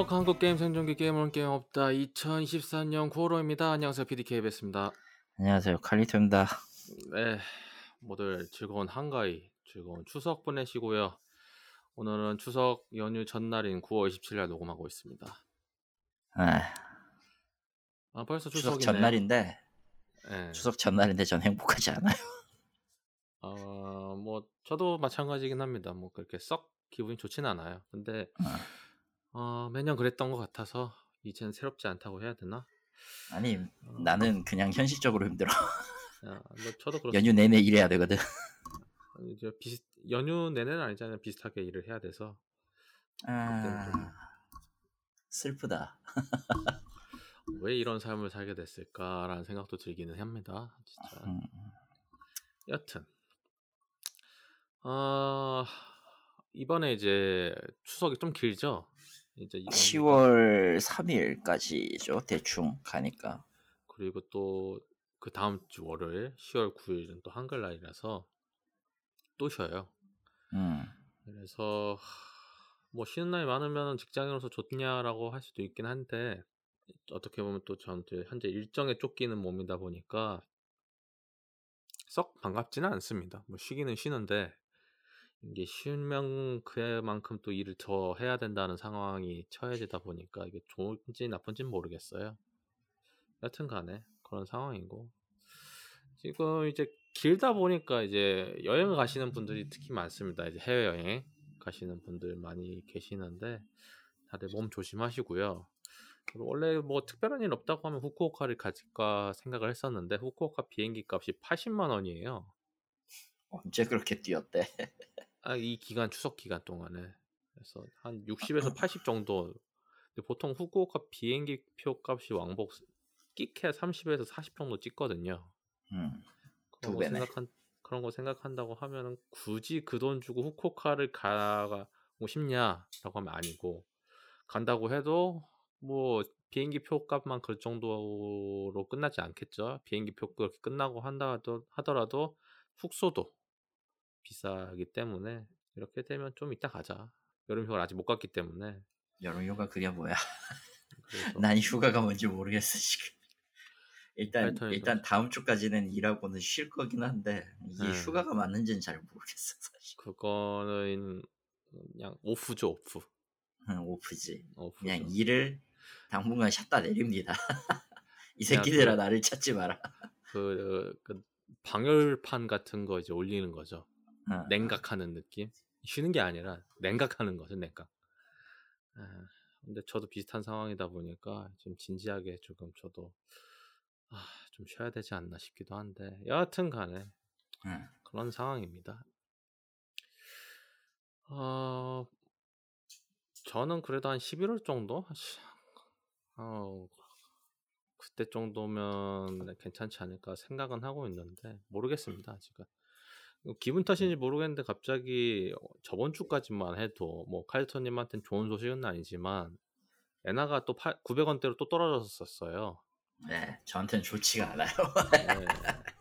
행복한 한국 게임 생존기 게임은 게임 없다 2024년 9월호입니다. 안녕하세요 PDKBS입니다. 안녕하세요 칼리토입니다. 네, 모두 즐거운 한가위, 즐거운 추석 보내시고요. 오늘은 추석 연휴 전날인 9월 27일 녹음하고 있습니다. 아, 아 벌써 추석 추석이네. 전날인데 네. 추석 전날인데 전 행복하지 않아요. 어, 뭐 저도 마찬가지긴 합니다. 뭐 그렇게 썩 기분이 좋진 않아요. 근데 아, 어, 매년 그랬던 것 같아서 이제는 새롭지 않다고 해야 되나? 아니 어, 나는 그냥 현실적으로 힘들어. 아, 뭐 저도 그렇습니다. 연휴 내내 일해야 되거든. 이제 비슷 연휴 내내는 아니잖아요. 비슷하게 일을 해야 돼서 아, 슬프다. 왜 이런 삶을 살게 됐을까라는 생각도 들기는 합니다. 진짜. 음, 여튼 아 이번에 이제 추석이 좀 길죠. 이제 이- 10월 3일까지죠 대충 가니까. 그리고 또 그 다음 주 월요일 10월 9일은 또 한글날이라서 또 쉬어요. 음, 그래서 하, 뭐 쉬는 날이 많으면 직장인으로서 좋냐라고 할 수도 있긴 한데 어떻게 보면 또 저한테 현재 일정에 쫓기는 몸이다 보니까 썩 반갑지는 않습니다. 뭐 쉬기는 쉬는데 이게 쉬면 그만큼 또 일을 더 해야 된다는 상황이 처해지다 보니까 이게 좋은지 나쁜지는 모르겠어요. 여튼 간에 그런 상황이고 지금 이제 길다 보니까 이제 여행을 가시는 분들이 특히 많습니다. 이제 해외 여행 가시는 분들 많이 계시는데 다들 몸 조심하시고요. 그리고 원래 뭐 특별한 일 없다고 하면 후쿠오카를 가질까 생각을 했었는데 후쿠오카 비행기 값이 80만 원이에요. 언제 그렇게 뛰었대? 아, 이 기간 추석 기간 동안에 그래서 한 60에서 80 정도. 근데 보통 후쿠오카 비행기 표 값이 왕복 끼케 30에서 40 정도 찍거든요. 음, 그런 두 거. 생각한 그런 거 생각한다고 하면은 굳이 그 돈 주고 후쿠오카를 가고 싶냐라고 하면 아니고 간다고 해도 뭐 비행기 표 값만 그 정도로 끝나지 않겠죠. 비행기 표 그렇게 끝나고 한다 하더- 하더라도 숙소도 비싸기 때문에 이렇게 되면 좀 이따 가자. 여름 휴가를 아직 못 갔기 때문에 여름 휴가 그게 뭐야? 난 휴가가 뭔지 모르겠어 지금. 일단 일단 다음 주까지는 일하고는 쉴 거긴 한데 이게 네. 휴가가 맞는지는 잘 모르겠어 사실. 그거는 그냥 오프죠 오프. 응, 오프지. 오프죠. 그냥 일을 당분간 쉬었다 내립니다. 이 야, 새끼들아 그- 나를 찾지 마라. 그, 그 방열판 같은 거 이제 올리는 거죠. 어, 냉각하는 느낌. 쉬는 게 아니라 냉각하는 거죠, 냉각. 아, 근데 저도 비슷한 상황이다 보니까 좀 진지하게 조금 저도 아, 좀 쉬어야 되지 않나 싶기도 한데 여하튼 간에 응. 그런 상황입니다. 어, 저는 그래도 한 11월 정도? 시- 어, 그때 정도면 괜찮지 않을까 생각은 하고 있는데 모르겠습니다 아직은 기분 탓인지 모르겠는데 갑자기 어, 저번 주까지만 해도 뭐 칼리토님한테는 좋은 소식은 아니지만 엔화가 또 900원대로 또 떨어졌었어요. 네, 저한테는 좋지가 않아요. 네.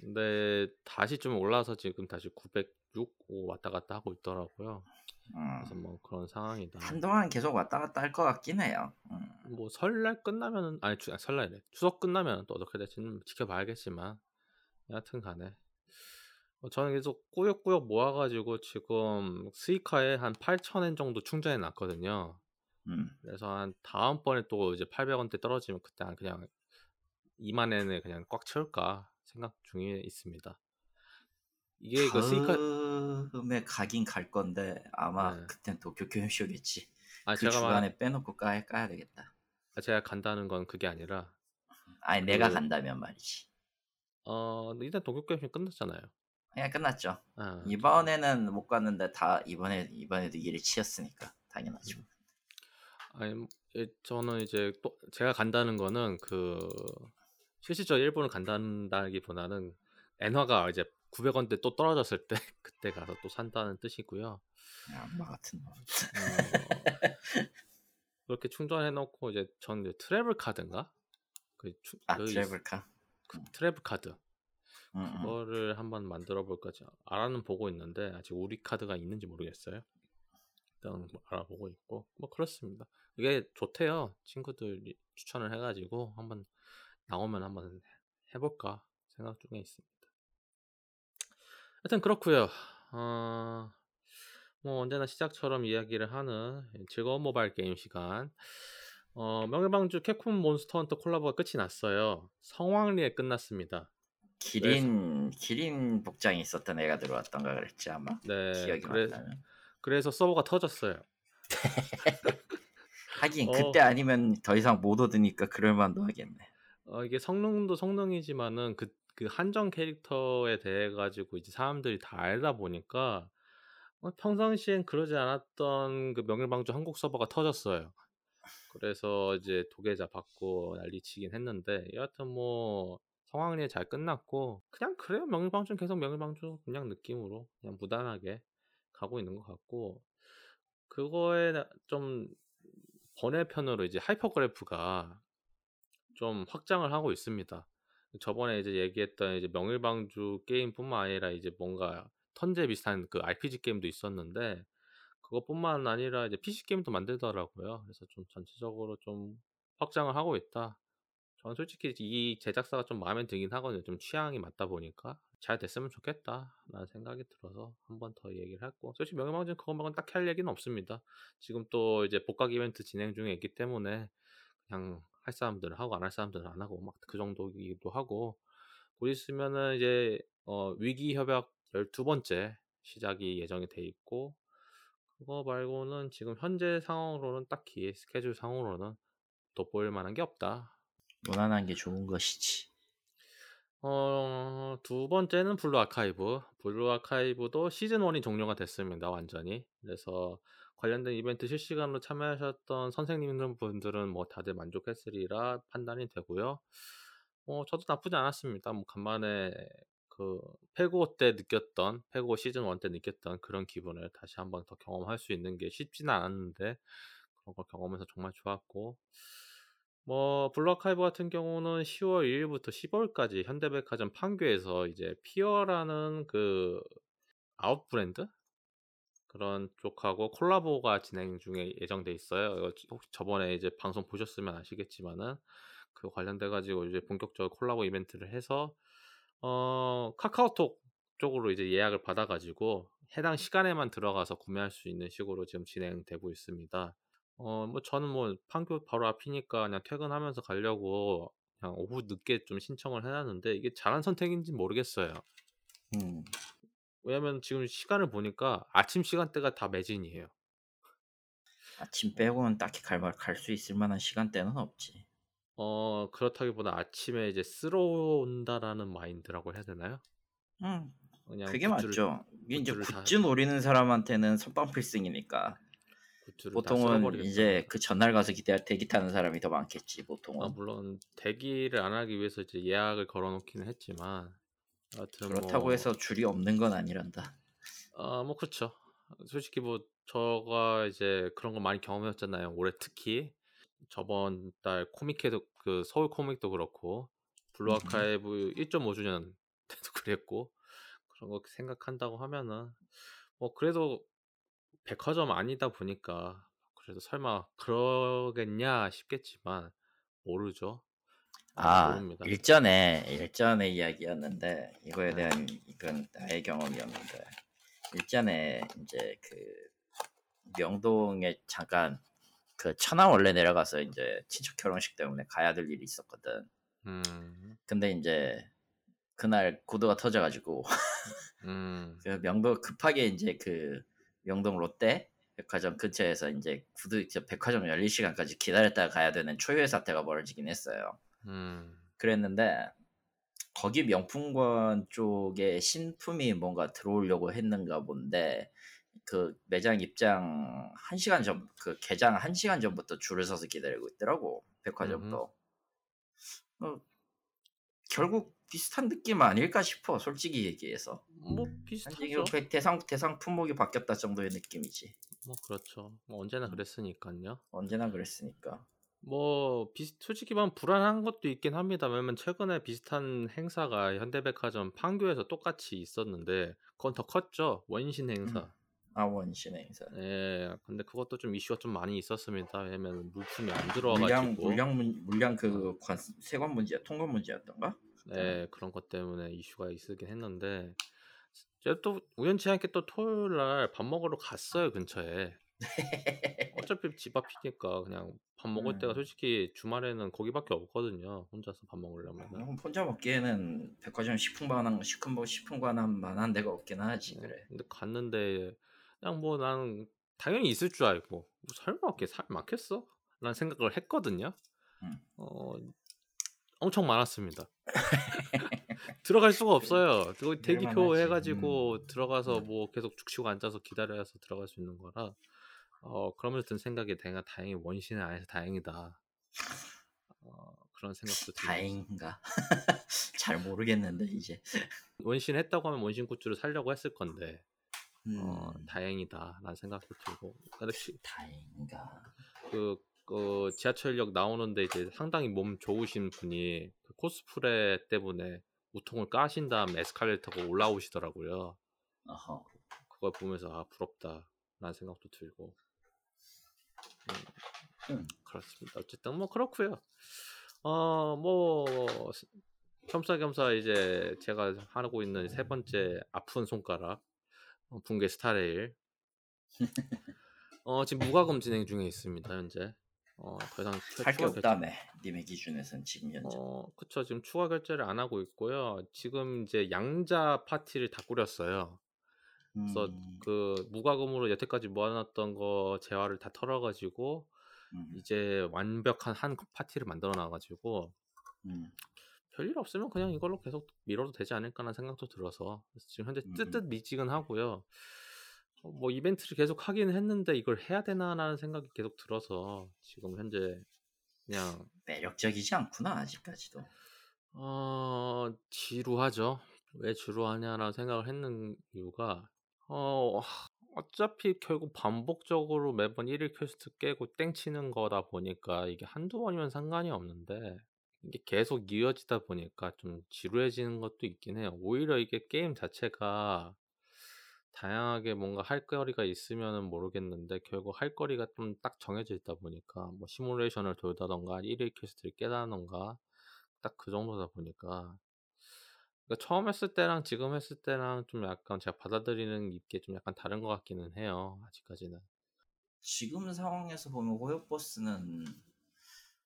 근데 다시 좀 올라서 지금 다시 906 왔다 갔다 하고 있더라고요. 그래서 음, 뭐 그런 상황이다. 한동안 계속 왔다 갔다 할 것 같긴 해요. 음, 뭐 설날 끝나면은 아니 주, 아, 설날이래 추석 끝나면 또 어떻게 될지는 지켜봐야겠지만 여하튼 간에 어, 저는 계속 꾸역꾸역 모아가지고 지금 스이카에 한 8,000엔 정도 충전해 놨거든요 음. 그래서 한 다음번에 또 이제 800원대 떨어지면 그때 한 그냥 2만엔을 그냥 꽉 채울까 생각 중에 있습니다 이게 그 스이카 다음에 가긴 갈 건데 아마 네. 그땐 도쿄 교육쇼겠지. 아 그 제가 말, 주간에 빼놓고 까야, 까야 되겠다. 아, 제가 간다는 건 그게 아니라 아니 내가 그- 간다면 말이지. 어 일단 동교 게임 끝났잖아요 그냥 끝났죠. 아, 이번에는 못 갔는데 다 이번에 이번에도 일이 치였으니까 당연하죠. 음. 아니 뭐, 예, 저는 이제 또 제가 간다는 거는 그 실질적으로 일본을 간다기보다는 엔화가 이제 900원대 또 떨어졌을 때 그때 가서 또 산다는 뜻이고요. 야, 엄마 같은 놈. 어, 그렇게 충전해 놓고 이제 전 이제 트래블 카드인가? 그, 추- 아그 있- 트래블 카. 그 트래블 카드. 그거를 한번 만들어 볼까 알아는 보고 있는데 아직 우리 카드가 있는지 모르겠어요. 일단 뭐 알아보고 있고 뭐 그렇습니다. 이게 좋대요. 친구들이 추천을 해가지고 한번 나오면 한번 해볼까 생각 중에 있습니다. 하여튼 그렇고요. 어, 뭐 언제나 시작처럼 이야기를 하는 즐거운 모바일 게임 시간. 어, 명일방주 캡콤 몬스터 헌터 콜라보가 끝이 났어요. 성황리에 끝났습니다. 기린 기린 복장이 있었던 애가 들어왔던가 그랬지 아마. 네, 기억이 그래, 맞다면. 그래서 서버가 터졌어요. 하긴 어. 그때 아니면 더 이상 못 얻으니까 그럴 만도 하겠네. 어, 이게 성능도 성능이지만은 그, 그 한정 캐릭터에 대해 가지고 이제 사람들이 다 알다 보니까 어, 평상시엔 그러지 않았던 그 명일방주 한국 서버가 터졌어요. 그래서 이제 도계자 받고 난리치긴 했는데 여하튼 뭐 성황리에 잘 끝났고 그냥 그래요 명일방주 계속 명일방주 그냥 느낌으로 그냥 무난하게 가고 있는 것 같고 그거에 좀 번외편으로 이제 하이퍼그래프가 좀 확장을 하고 있습니다. 저번에 이제 얘기했던 이제 명일방주 게임뿐만 아니라 이제 뭔가 턴제 비슷한 그 RPG 게임도 있었는데 그것뿐만 아니라 이제 PC 게임도 만들더라고요. 그래서 좀 전체적으로 좀 확장을 하고 있다. 저는 솔직히 이 제작사가 좀 마음에 들긴 하거든요. 좀 취향이 맞다 보니까 잘 됐으면 좋겠다라는 생각이 들어서 한 번 더 얘기를 했고 솔직히 명예방전 그거 말고는 딱히 할 얘기는 없습니다. 지금 또 이제 복각 이벤트 진행 중에 있기 때문에 그냥 할 사람들은 하고 안 할 사람들은 안 하고 막 그 정도이기도 하고 곧 있으면은 이제 어, 위기 협약 12번째 시작이 예정이 돼 있고 그거 말고는 지금 현재 상황으로는 딱히 스케줄 상으로는 돋보일 만한 게 없다. 무난한 게 좋은 것이지. 어, 두 번째는 블루 아카이브. 블루 아카이브도 시즌 1이 종료가 됐습니다. 완전히. 그래서 관련된 이벤트 실시간으로 참여하셨던 선생님분들은 뭐 다들 만족했으리라 판단이 되고요. 어, 저도 나쁘지 않았습니다. 뭐 간만에 그 페고 때 느꼈던 페고 시즌 1 때 느꼈던 그런 기분을 다시 한번 더 경험할 수 있는 게 쉽지는 않았는데 그런 걸 경험해서 정말 좋았고 뭐 블루아카이브 같은 경우는 10월 1일부터 15일까지 현대백화점 판교에서 이제 피어라는 그 아웃 브랜드 그런 쪽하고 콜라보가 진행 중에 예정돼 있어요. 혹시 저번에 이제 방송 보셨으면 아시겠지만은 그 관련돼 가지고 이제 본격적으로 콜라보 이벤트를 해서 어 카카오톡 쪽으로 이제 예약을 받아 가지고 해당 시간에만 들어가서 구매할 수 있는 식으로 지금 진행되고 있습니다. 어 뭐 저는 뭐 판교 바로 앞이니까 그냥 퇴근하면서 가려고 그냥 오후 늦게 좀 신청을 해 놨는데 이게 잘한 선택인지 모르겠어요. 음. 왜냐면 지금 시간을 보니까 아침 시간대가 다 매진이에요. 아침 빼고는 딱히 갈수 있을 만한 시간대는 없지. 어 그렇다기보다 아침에 이제 쓸러 온다라는 마인드라고 해야 되나요? 음. 그냥 그게 굿즈를 맞죠. 이게 이제 굿즈를 다 굿즈 노리는 사람한테는 선빵 필승이니까. 보통은. 이제 그 전날 가서 기대 대기 타는 사람이 더 많겠지. 아 보통은. 물론 대기를 안 하기 위해서 이제 예약을 걸어 놓기는 했지만 여하튼 그렇다고 뭐 해서 줄이 없는 건 아니란다. 아뭐 그렇죠. 솔직히 뭐 저가 이제 그런 거 많이 경험했잖아요. 올해 특히 저번 달 코믹회도 그 서울 코믹도 그렇고 블루 음. 아카이브 1.5주년 때도 그랬고 그런 거 생각한다고 하면은 뭐 그래도 백화점 아니다 보니까 그래도 설마 그러겠냐 싶겠지만 모르죠. 아직 아 모릅니다. 일전에 일전에 이야기였는데 이거에 네. 대한 이건 나의 경험이었는데 일전에 이제 그 명동에 잠깐 그 천안 원래 내려가서 이제 친척 결혼식 때문에 가야 될 일이 있었거든. 음. 근데 이제 그날 고도가 터져가지고 음. 그 명동 급하게 이제 그 명동 롯데 백화점 근처에서 이제 구두 저 백화점 열릴 시간까지 기다렸다가 가야 되는 초유의 사태가 벌어지긴 했어요. 음. 그랬는데 거기 명품관 쪽에 신품이 뭔가 들어오려고 했는가 본데 그 매장 입장 1시간 전 그 개장 1시간 전부터 줄을 서서 기다리고 있더라고 백화점도 어, 결국 비슷한 느낌 아닐까 싶어 솔직히 얘기해서 뭐 비슷하죠. 대상 대상 품목이 바뀌었다 정도의 느낌이지 뭐 그렇죠. 뭐 언제나 음. 그랬으니까요. 언제나 그랬으니까 뭐 비슷 솔직히 말하면 불안한 것도 있긴 합니다. 왜냐면 최근에 비슷한 행사가 현대백화점 판교에서 똑같이 있었는데 그건 더 컸죠. 원신 행사. 음. 아 원신 행사. 예. 근데 그것도 좀 이슈가 좀 많이 있었습니다. 왜냐면 물품이 안 들어와 물량 가지고 물량 문 물량 그 관, 세관 문제 통관 문제였던가? 네, 그런 것 때문에 이슈가 있었긴 했는데 제가 또 우연치 않게 또 토요일 날 밥 먹으러 갔어요 근처에. 어차피 집 앞이니까 그냥 밥 먹을 때가 음. 솔직히 주말에는 거기밖에 없거든요. 혼자서 밥 먹으려면은. 그럼 혼자 먹기에는 백화점 식품관한 식품 식품관한 만한 데가 없긴 하지 네, 그래. 근데 갔는데 그냥 뭐 나는 당연히 있을 줄 알고 뭐 설마 이렇게 살 많겠어? 라는 생각을 했거든요. 음. 어 엄청 많았습니다. 들어갈 수가 없어요. 그거 대기표. 해가지고 음. 들어가서 음. 뭐 계속 죽치고 앉아서 기다려서 들어갈 수 있는 거라 어 그러면서 든 생각이 내가 다행히 원신을 안 해서 다행이다. 어 그런 생각도 들면서 다행인가? 잘 모르겠는데 이제. 원신 했다고 하면 원신 굿즈를 사려고 했을 건데 어 음. 다행이다라는 생각도 들고 시- 다행인가? 그, 그 지하철역 나오는데 이제 상당히 몸 좋으신 분이 그 코스프레 때문에 우통을 까신 다음에 에스컬레이터 타고 올라오시더라고요. 어허. 그걸 보면서 아 부럽다라는 생각도 들고 음, 음. 그렇습니다. 어쨌든 뭐 그렇고요. 어뭐 겸사겸사 이제 제가 하고 있는 세 번째 아픈 손가락 어, 붕괴 스타레일 어 지금 무과금 진행 중에 있습니다 현재 어 더 이상 추- 할게 추가 결제 없다며. 님의 기준에선 지금 현재. 어 그쵸 지금 추가 결제를 안 하고 있고요 지금 이제 양자 파티를 다 꾸렸어요 그래서 음. 그 무과금으로 여태까지 모아놨던 거 재화를 다 털어가지고 음. 이제 완벽한 한 파티를 만들어 놔가지고 음. 별일 없으면 그냥 이걸로 계속 밀어도 되지 않을까라는 생각도 들어서 지금 현재 음. 뜨뜻 미지근하고요. 어, 뭐 이벤트를 계속 하긴 했는데 이걸 해야 되나라는 생각이 계속 들어서 지금 현재 그냥 매력적이지 않구나 아직까지도. 어 지루하죠. 왜 지루하냐라는 생각을 했는 이유가 어 어차피 결국 반복적으로 매번 1일 퀘스트 깨고 땡치는 거다 보니까 이게 한두 번이면 상관이 없는데 이게 계속 이어지다 보니까 좀 지루해지는 것도 있긴 해요. 오히려 이게 게임 자체가 다양하게 뭔가 할 거리가 있으면은 모르겠는데 결국 할 거리가 좀 딱 정해져 있다 보니까 뭐 시뮬레이션을 돌다던가 1일 퀘스트를 깨다던가 딱 그 정도다 보니까 그러니까 처음 했을 때랑 지금 했을 때랑 좀 약간 제가 받아들이는 게 좀 약간 다른 것 같기는 해요. 아직까지는. 지금 상황에서 보면 호요버스는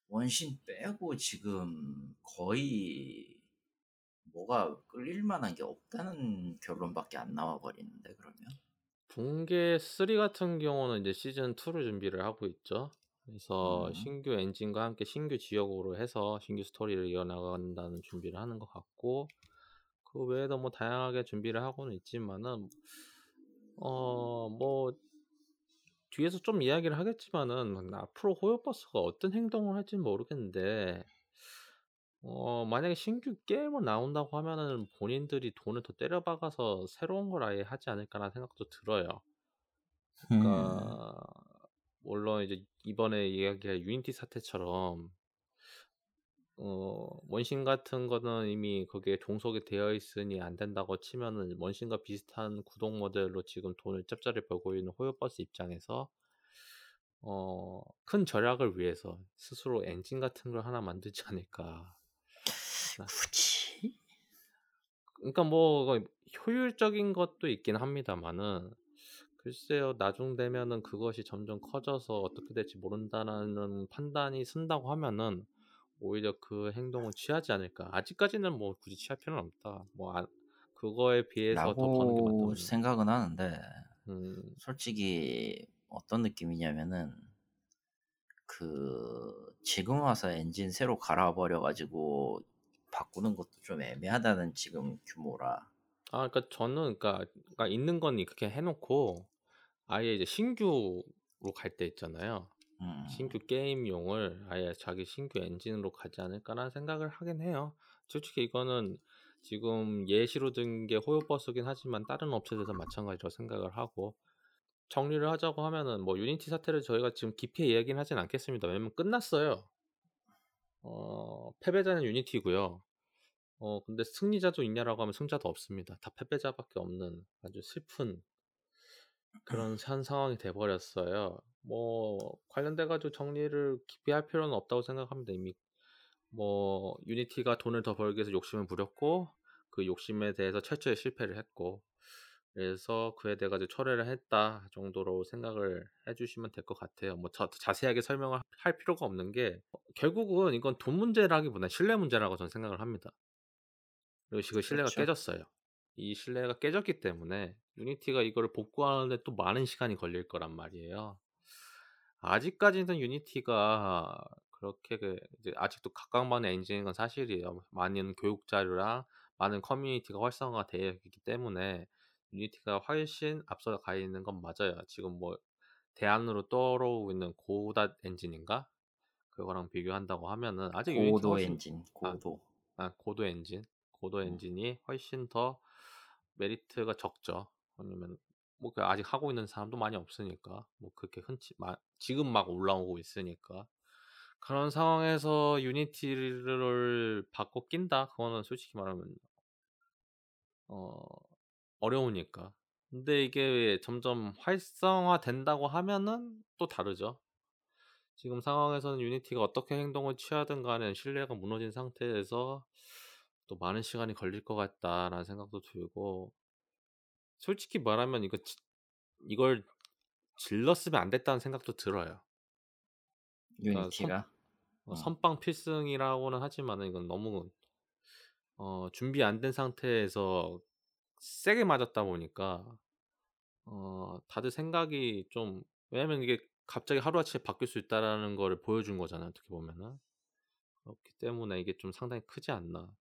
원신 빼고 지금 거의 뭐가 끌릴 만한 게 없다는 결론밖에 안 나와 버리는데 그러면 붕괴 3 같은 경우는 이제 시즌 2를 준비를 하고 있죠. 그래서 음. 신규 엔진과 함께 신규 지역으로 해서 신규 스토리를 이어나간다는 준비를 하는 것 같고 그 외에도 뭐 다양하게 준비를 하고는 있지만은 어 뭐 뒤에서 좀 이야기를 하겠지만은 앞으로 호요버스가 어떤 행동을 할지는 모르겠는데 어 만약에 신규 게임을 나온다고 하면은 본인들이 돈을 더 때려 박아서 새로운 걸 아예 하지 않을까라는 생각도 들어요. 음. 그러니까 물론 이제 이번에 이야기할 유니티 사태처럼 어 원신 같은 거는 이미 거기에 종속이 되어 있으니 안 된다고 치면은 원신과 비슷한 구독 모델로 지금 돈을 짭짤이 벌고 있는 호요버스 입장에서 어 큰 절약을 위해서 스스로 엔진 같은 걸 하나 만들지 않을까. 굳이 그러니까 뭐 효율적인 것도 있긴 합니다만은 글쎄요 나중 되면은 그것이 점점 커져서 어떻게 될지 모른다라는 판단이 쓴다고 하면은 오히려 그 행동을 취하지 않을까. 아직까지는 뭐 굳이 취할 필요는 없다. 뭐 아, 그거에 비해서 더 버는 게 라고 맞다고. 생각은 하는데 음, 솔직히 어떤 느낌이냐면은 그 지금 와서 엔진 새로 갈아버려 가지고 바꾸는 것도 좀 애매하다는 지금 규모라. 아, 그러니까 저는 그러니까, 그러니까 있는 건 그렇게 해놓고 아예 이제 신규로 갈 때 있잖아요. 음. 신규 게임용을 아예 자기 신규 엔진으로 가지 않을까라는 생각을 하긴 해요. 솔직히 이거는 지금 예시로 든 게 호요버스긴 하지만 다른 업체들도 마찬가지로 생각을 하고 정리를 하자고 하면은 뭐 유니티 사태를 저희가 지금 깊이 이야기는 하진 않겠습니다. 왜냐면 끝났어요. 어, 패배자는 유니티고요. 어, 근데 승리자도 있냐라고 하면 승자도 없습니다. 다 패배자밖에 없는 아주 슬픈 그런 현 상황이 돼 버렸어요. 뭐 관련돼 가지고 정리를 깊이 할 필요는 없다고 생각합니다. 이미 뭐 유니티가 돈을 더 벌기 위해서 욕심을 부렸고 그 욕심에 대해서 철저히 실패를 했고 그래서 그에 대해 가지고 철회를 했다 정도로 생각을 해 주시면 될 것 같아요. 뭐 자, 자세하게 설명을 할 필요가 없는 게 어, 결국은 이건 돈 문제라기보다는 신뢰 문제라고 저는 생각을 합니다. 그리고 그 신뢰가 그렇죠. 깨졌어요. 이 신뢰가 깨졌기 때문에 유니티가 이거를 복구하는데 또 많은 시간이 걸릴 거란 말이에요. 아직까지는 유니티가 그렇게 그 이제 아직도 각광받는 엔진인 건 사실이에요. 많은 교육 자료랑 많은 커뮤니티가 활성화가 되어 있기 때문에 유니티가 훨씬 앞서 가 있는 건 맞아요. 지금 뭐 대안으로 떠오르고 있는 고닷 엔진인가? 그거랑 비교한다고 하면은 아직 고도 훨씬 엔진, 아, 고도. 아 고도 엔진, 고도 음. 엔진이 훨씬 더 메리트가 적죠. 왜냐면 뭐그 아직 하고 있는 사람도 많이 없으니까 뭐 그렇게 흔치 마, 지금 막 올라오고 있으니까 그런 상황에서 유니티를 바꿔 낀다 그거는 솔직히 말하면 어 어려우니까 근데 이게 점점 활성화 된다고 하면은 또 다르죠 지금 상황에서는 유니티가 어떻게 행동을 취하든 간에 신뢰가 무너진 상태에서 또 많은 시간이 걸릴 것 같다라는 생각도 들고 솔직히 말하면 이거 지- 이걸 질렀으면 안 됐다는 생각도 들어요. 그러니까 선, 유니티가. 어, 어. 선빵 필승이라고는 하지만 이건 너무 어, 준비 안 된 상태에서 세게 맞았다 보니까 어, 다들 생각이 좀 왜냐면 이게 갑자기 하루아침에 바뀔 수 있다라는 거를 보여준 거잖아요. 어떻게 보면은 그렇기 때문에 이게 좀 상당히 크지 않나.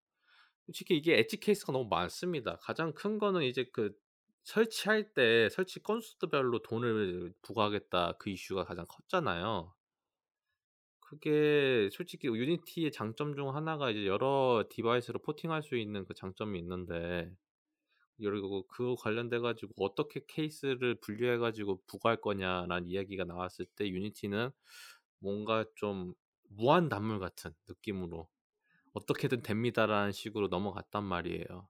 솔직히 이게 edge case가 너무 많습니다. 가장 큰 거는 이제 그 설치할 때 설치 건수별로 돈을 부과하겠다 그 이슈가 가장 컸잖아요. 그게 솔직히 Unity의 장점 중 하나가 이제 여러 디바이스로 porting할 수 있는 그 장점이 있는데 그리고 그 관련돼 가지고 어떻게 케이스를 분류해 가지고 부과할 거냐라는 이야기가 나왔을 때 유니티는 뭔가 좀 무한 단물 같은 느낌으로 어떻게든 됩니다라는 식으로 넘어갔단 말이에요.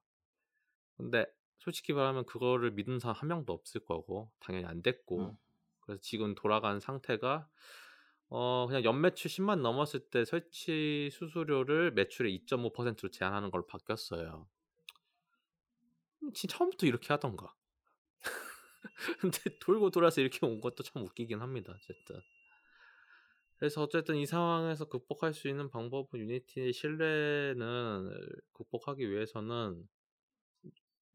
근데 솔직히 말하면 그거를 믿는 사람 한 명도 없을 거고 당연히 안 됐고 음. 그래서 지금 돌아간 상태가 어 그냥 연매출 10만 넘었을 때 설치 수수료를 매출의 2.5%로 제한하는 걸로 바뀌었어요. 처음부터 이렇게 하던가. 근데 돌고 돌아서 이렇게 온 것도 참 웃기긴 합니다. 어쨌든. 그래서 어쨌든 이 상황에서 극복할 수 있는 방법은 유니티의 신뢰는 극복하기 위해서는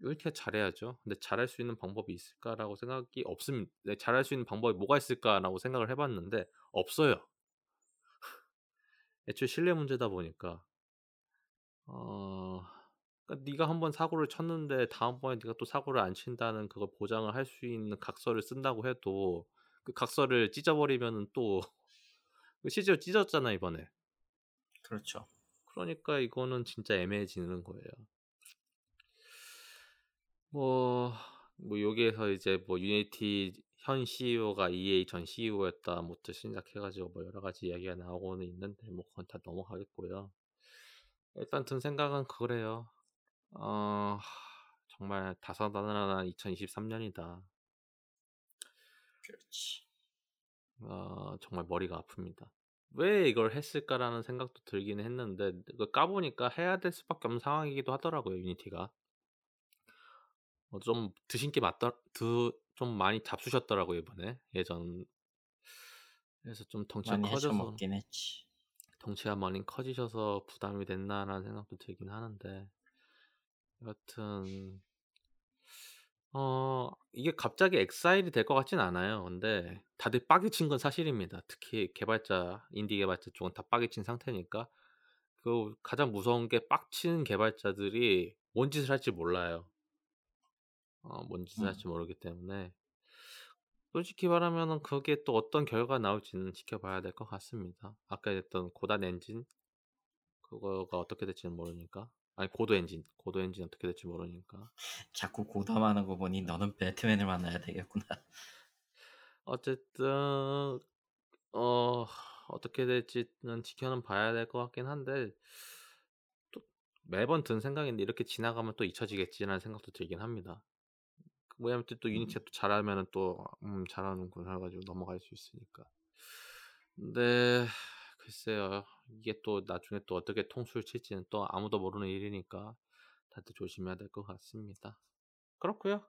유니티가 잘해야죠. 근데 잘할 수 있는 방법이 있을까라고 생각이 없습니다. 네, 잘할 수 있는 방법이 뭐가 있을까라고 생각을 해봤는데 없어요. 애초에 신뢰 문제다 보니까 어 그러니까 네가 한번 사고를 쳤는데 다음번에 네가 또 사고를 안 친다는 그걸 보장을 할 수 있는 각서를 쓴다고 해도 그 각서를 찢어버리면은 또 그 실제로 찢었잖아 이번에. 그렇죠. 그러니까 이거는 진짜 애매해지는 거예요. 뭐, 뭐 여기에서 이제 뭐 유니티 현 CEO가 EA 전 CEO였다 뭐부터 시작해가지고 뭐 여러 가지 이야기가 나오고는 있는데 뭐 그건 다 넘어가겠고요. 일단 든 생각은 그래요. 어, 정말 다사다난한 2023년이다. 그렇지. 어, 정말 머리가 아픕니다. 왜 이걸 했을까라는 생각도 들긴 했는데 그 까보니까 해야 될 수밖에 없는 상황이기도 하더라고요 유니티가. 어, 좀 드신 게 맞더, 드, 좀 많이 잡수셨더라고요 이번에 예전. 그래서 좀 덩치가 커져서. 덩치가 많이 커지셔서 부담이 됐나라는 생각도 들긴 하는데 여하튼 어 이게 갑자기 엑사일이 될 것 같진 않아요. 근데 다들 빠개 친 건 사실입니다. 특히 개발자 인디 개발자 쪽은 다 빠개 친 상태니까 그 가장 무서운 게 빡치는 개발자들이 뭔 짓을 할지 몰라요. 어, 뭔 짓을 음. 할지 모르기 때문에 솔직히 말하면은 그게 또 어떤 결과가 나올지는 지켜봐야 될 것 같습니다. 아까 했던 고단 엔진 그거가 어떻게 될지는 모르니까 아니 고도 엔진 고도 엔진 어떻게 될지 모르니까 자꾸 고담하는 거 보니 너는 배트맨을 만나야 되겠구나. 어쨌든 어 어떻게 될지는 지켜는 봐야 될 것 같긴 한데 또 매번 든 생각인데 이렇게 지나가면 또 잊혀지겠지라는 생각도 들긴 합니다. 왜냐면 또 유니티가 또 잘하면은 또 음 잘하는구나 해 가지고 넘어갈 수 있으니까. 근데 글쎄요. 이게 또 나중에 또 어떻게 통수를 칠지는 또 아무도 모르는 일이니까 다들 조심해야 될 것 같습니다. 그렇고요.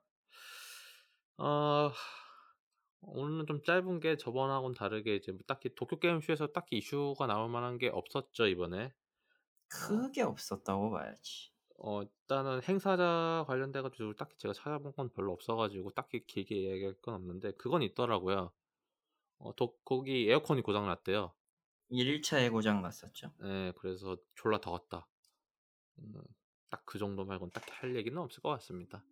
어 오늘은 좀 짧은 게 저번하고는 다르게 이제 뭐 딱히 도쿄 게임쇼에서 딱히 이슈가 나올 만한 게 없었죠, 이번에. 어. 크게 없었다고 봐야지. 어 일단은 행사장 관련돼 가지고 딱히 제가 찾아본 건 별로 없어 가지고 딱히 길게 이야기할 건 없는데 그건 있더라고요. 어 도 거기 에어컨이 고장 났대요. 1 일차에 고장 났었죠. 예. 그래서 졸라 더웠다. 음 딱그 정도 말고는 딱히 할 얘기는 없을 것 같습니다.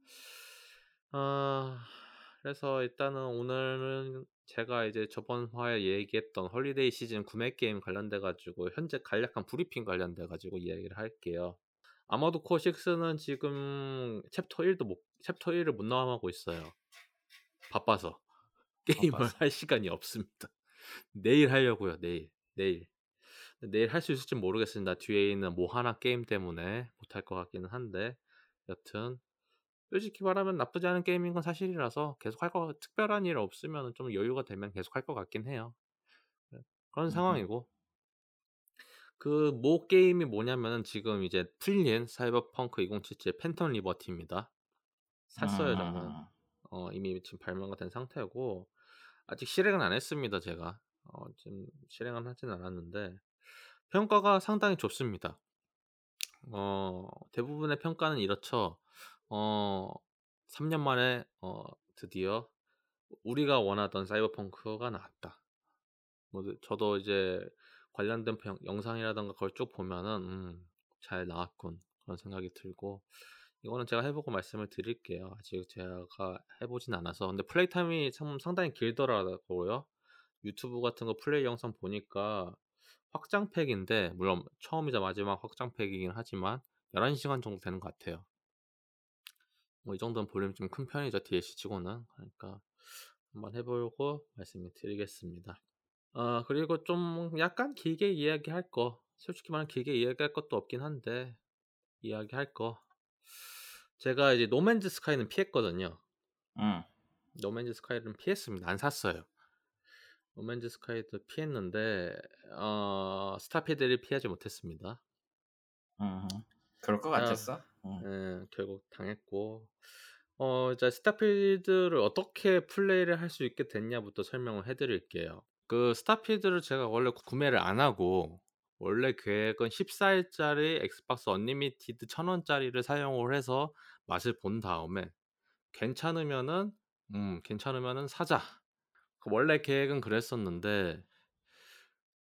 어 그래서 일단은 오늘은 제가 이제 저번 화에 얘기했던 holiday 시즌 구매 게임 관련돼 가지고 현재 간략한 브리핑 관련돼 가지고 이야기를 할게요. Armored Core 6는 지금 챕터 1도 못 챕터 1을 못 넘어가고 있어요. 바빠서. 게임을 바빠서. 할 시간이 없습니다. 내일 하려고요, 내일. 내일. 내일 할 수 있을지 모르겠습니다. 뒤에 있는 뭐 하나 게임 때문에 못할 것 같기는 한데 여튼 솔직히 말하면 나쁘지 않은 게임인 건 사실이라서 계속 할 거 특별한 일 없으면은 좀 여유가 되면 계속 할 것 같긴 해요. 네. 그런. 상황이고 그 모 게임이 뭐냐면은 지금 이제 풀린 사이버펑크 2077 팬텀 리버티입니다. 샀어요, 저는. 음. 어 이미 지금 발매가 된 상태고 아직 실행은 안 했습니다, 제가. 어 지금 실행은 하진 않았는데 평가가 상당히 좋습니다. 어 대부분의 평가는 이렇죠. 어 "3 년 만에 어 드디어 우리가 원하던 사이버펑크가 나왔다." 뭐그 저도 이제 관련된 평 영상이라든가 그걸 쭉 보면은 '음 잘 나왔군.' 그런 생각이 들고 이거는 제가 해 보고 말씀을 드릴게요. 아직 제가 해 보진 않아서. 근데 플레이 타임이 참 상당히 길더라고요. 유튜브 같은 거 플레이 영상 보니까 확장팩인데 물론 처음이자 마지막 확장팩이긴 하지만 11 시간 정도 되는 것 같아요. 뭐 이 정도는 볼륨이 좀 큰 편이죠, DLC 치고는. 그러니까 한번 해 보고 말씀을 드리겠습니다. 어 그리고 좀 약간 길게 이야기할 거 솔직히 말하면 길게 이야기할 것도 없긴 한데 이야기할 거 제가 이제 노맨즈 스카이는 피했거든요. 음. 노맨즈 스카이는 피했습니다. 안 샀어요. 노맨즈 스카이도 피했는데 어 스타필드를 피하지 못했습니다. 음음. 그럴 것아 같았어. 음. 예 결국 당했고 어 이제 Starfield를 어떻게 플레이를 할 수 있게 됐냐부터 설명을 해 드릴게요. 그 Starfield를 제가 원래 구매를 안 하고 원래 계획은 14 일짜리 Xbox Unlimited 1,000 원짜리를 사용을 해서 맛을 본 다음에 괜찮으면은 음 괜찮으면은 사자. 그 원래 계획은 그랬었는데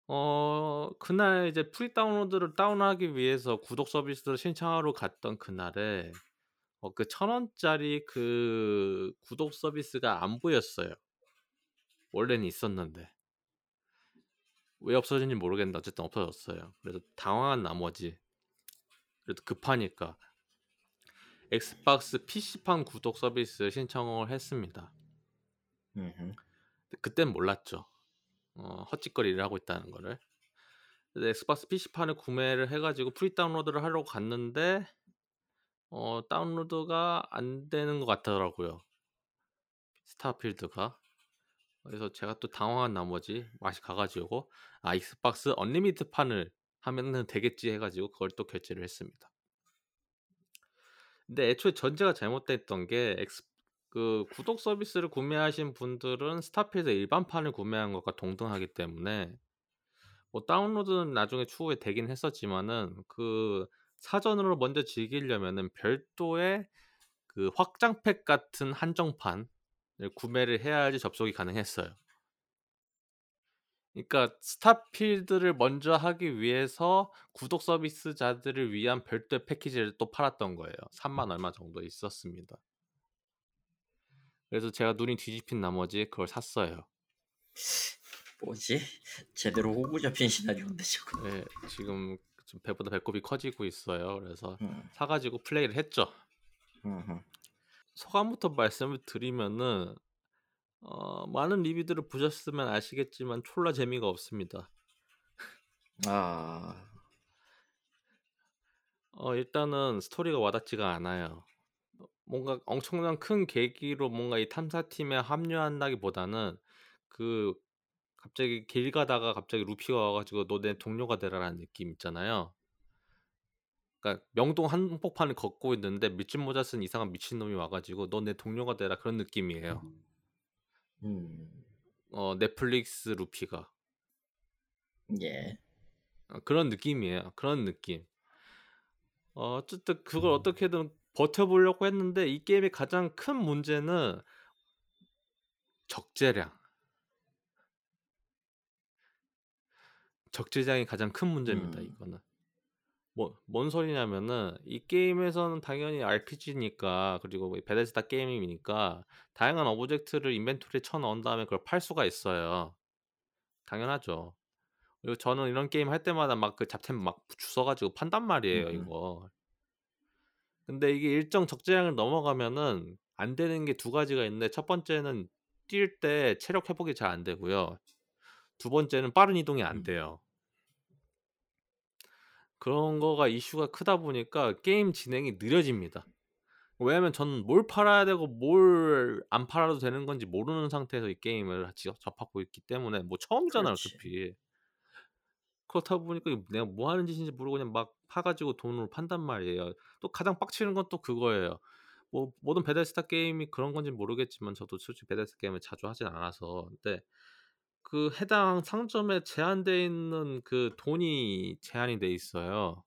어 그날 이제 pre-download를 다운하기 위해서 구독 서비스를 신청하러 갔던 그날에 어그1,000 원짜리 그 구독 서비스가 안 보였어요. 원래는 있었는데. 왜 없어졌는지 모르겠는데 어쨌든 없어졌어요. 그래서 당황한 나머지 그래도 급하니까 Xbox PC판 구독 서비스 신청을 했습니다. 음흠. 그땐 몰랐죠. 어 헛짓거리를 하고 있다는 거를. 그래서 Xbox PC판을 구매를 해 가지고 pre-download를 하려고 갔는데 어 다운로드가 안 되는 것 같더라고요. Starfield가. 그래서 제가 또 당황한 나머지 맛이 가 가지고 '아 Xbox Unlimited판을 하면은 되겠지.' 해 가지고 그걸 또 결제를 했습니다. 근데 애초에 전제가 잘못됐던 게 엑스 그 구독 서비스를 구매하신 분들은 Starfield 일반판을 구매한 것과 동등하기 때문에 뭐 다운로드는 나중에 추후에 되긴 했었지만은 그 사전으로 먼저 즐기려면은 별도의 그 확장팩 같은 한정판을 구매를 해야지 접속이 가능했어요. 그러니까 스타필드를 먼저 하기 위해서 구독 서비스자들을 위한 별도의 패키지를 또 팔았던 거예요. 3만 얼마 정도 있었습니다. 그래서 제가 눈이 뒤집힌 나머지 그걸 샀어요. 뭐지? 제대로 호구 잡힌 시나리오인데 저거. 예. 지금 좀 배보다 배꼽이 커지고 있어요. 그래서 음. 사 가지고 플레이를 했죠. 소감부터 말씀을 드리면은 어 많은 리뷰들을 보셨으면 아시겠지만 졸라 재미가 없습니다. 아. 어 일단은 스토리가 와닿지가 않아요. 뭔가 엄청난 큰 계기로 뭔가 이 탐사팀에 합류한다기보다는 그 갑자기 길 가다가 갑자기 루피가 와 가지고 "너 내 동료가 되라."라는 느낌 있잖아요. 그러니까 명동 한복판을 걷고 있는데 밑줄 모자 쓴 이상한 미친 놈이 와 가지고 "너 내 동료가 되라." 그런 느낌이에요. 음. 어 넷플릭스 루피가. 예. 어 그런 느낌이에요. 그런 느낌. 어 어쨌든 그걸 음. 어떻게든 버텨 보려고 했는데 이 게임의 가장 큰 문제는 적재량. 적재량이 가장 큰 문제입니다 음. 이거는. 뭐 뭔 소리냐면은 이 게임에서는 당연히 RPG니까 그리고 뭐 Bethesda 게임이니까 다양한 object를 inventory에 쳐 넣은 다음에 그걸 팔 수가 있어요. 당연하죠. 그리고 저는 이런 게임 할 때마다 막 그 잡템 막 주워 가지고 판단 말이에요 음음. 이거. 근데 이게 일정 적재량을 넘어가면은 안 되는 게 두 가지가 있는데 첫 번째는 뛸 때 체력 회복이 잘 안 되고요. 두 번째는 빠른 이동이 안 음. 돼요. 그런 거가 이슈가 크다 보니까 게임 진행이 느려집니다. 왜냐면 저는 뭘 팔아야 되고 뭘 안 팔아도 되는 건지 모르는 상태에서 이 게임을 지 접하고 있기 때문에 뭐 처음이잖아요 그렇지. 어차피. 그렇다 보니까 내가 뭐 하는 짓인지 모르고 그냥 막 파 가지고 돈으로 판단 말이에요. 또 가장 빡치는 건 또 그거예요. 뭐 모든 베데스다 게임이 그런 건진 모르겠지만 저도 솔직히 베데스다 게임을 자주 하진 않아서 근데 그 해당 상점에 제한돼 있는 그 돈이 제한이 돼 있어요.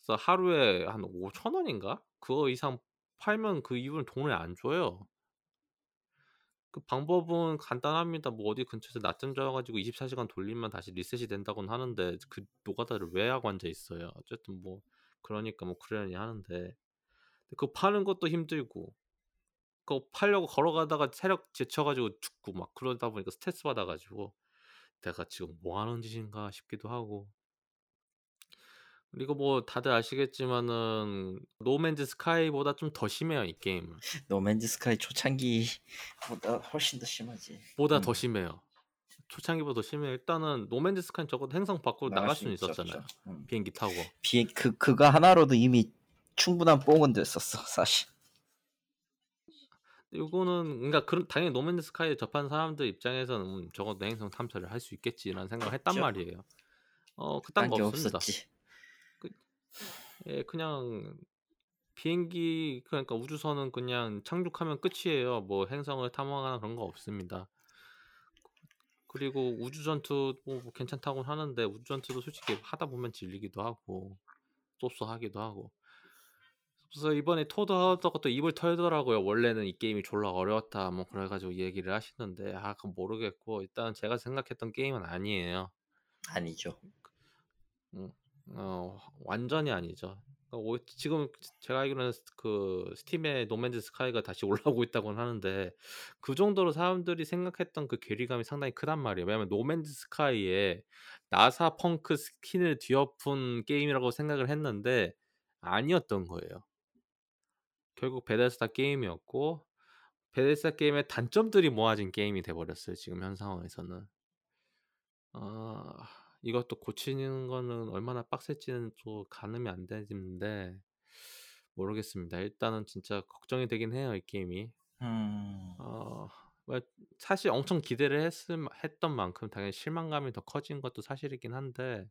그래서 하루에 한5,000 원인가? 그거 이상 팔면 그 이후로는 돈을 안 줘요. 그 방법은 간단합니다. 뭐 어디 근처에서 낮잠 자고 가지고 24 시간 돌리면 다시 리셋이 된다고는 하는데 그 노가다를 왜 하고 앉아 있어요. 어쨌든 뭐 그러니까 뭐 그러려니 하는데 그거 파는 것도 힘들고 그거 팔려고 걸어가다가 체력 지쳐 가지고 죽고 막 그러다 보니까 스트레스 받아 가지고 '내가 지금 뭐 하는 짓인가?' 싶기도 하고. 그리고 뭐 다들 아시겠지만은 노맨즈 스카이보다 좀 더 심해요 이 게임은. 노맨즈 스카이 초창기보다 훨씬 더 심하지. 보다 더 음. 심해요. 초창기보다 더 심해요. 일단은 노맨즈 스카이는 적어도 행성 밖으로 나갈 나갈 수는 있었잖아요. 음. 비행기 타고. 비행 그 그거 하나로도 이미 충분한 뽕은 됐었어 사실. 요거는 그러니까 그런 당연히 노맨즈 스카이에 접한 사람들 입장에서는 '음 적어도 행성 탐사를 할 수 있겠지.'라는 생각을 했단 그쵸. 말이에요. 어 그딴 딴거게 없습니다. 없었지. 그예 그냥 비행기 그러니까 우주선은 그냥 착륙하면 끝이에요. 뭐 행성을 탐험하거나 그런 거 없습니다. 그리고 우주 전투 뭐 괜찮다고는 하는데 우주 전투도 솔직히 하다 보면 질리기도 하고 so so하기도 하고. 그래서 이번에 토드 하우더가 또 입을 털더라고요. "원래는 이 게임이 졸라 어려웠다." 뭐 그래 가지고 얘기를 하시는데 아 그건 모르겠고 일단은 제가 생각했던 게임은 아니에요. 아니죠. 음 어 완전히 아니죠. 그러니까 오 지금 제가 알기로는 스그 Steam에 No Man's Sky가 다시 올라오고 있다고는 하는데 그 정도로 사람들이 생각했던 그 괴리감이 상당히 크단 말이에요. 왜냐면 No Man's Sky에 나사 펑크 스킨을 뒤엎은 게임이라고 생각을 했는데 아니었던 거예요. 결국 베데스다 게임이었고 베데스다 게임의 단점들이 모아진 게임이 돼 버렸어요 지금 현 상황에서는. 아 이것도 고치는 거는 얼마나 빡셀지는 또 가늠이 안 되는데 모르겠습니다. 일단은 진짜 걱정이 되긴 해요 이 게임이. 음. 어뭐 사실 엄청 기대를 했음 했던 만큼 당연히 실망감이 더 커진 것도 사실이긴 한데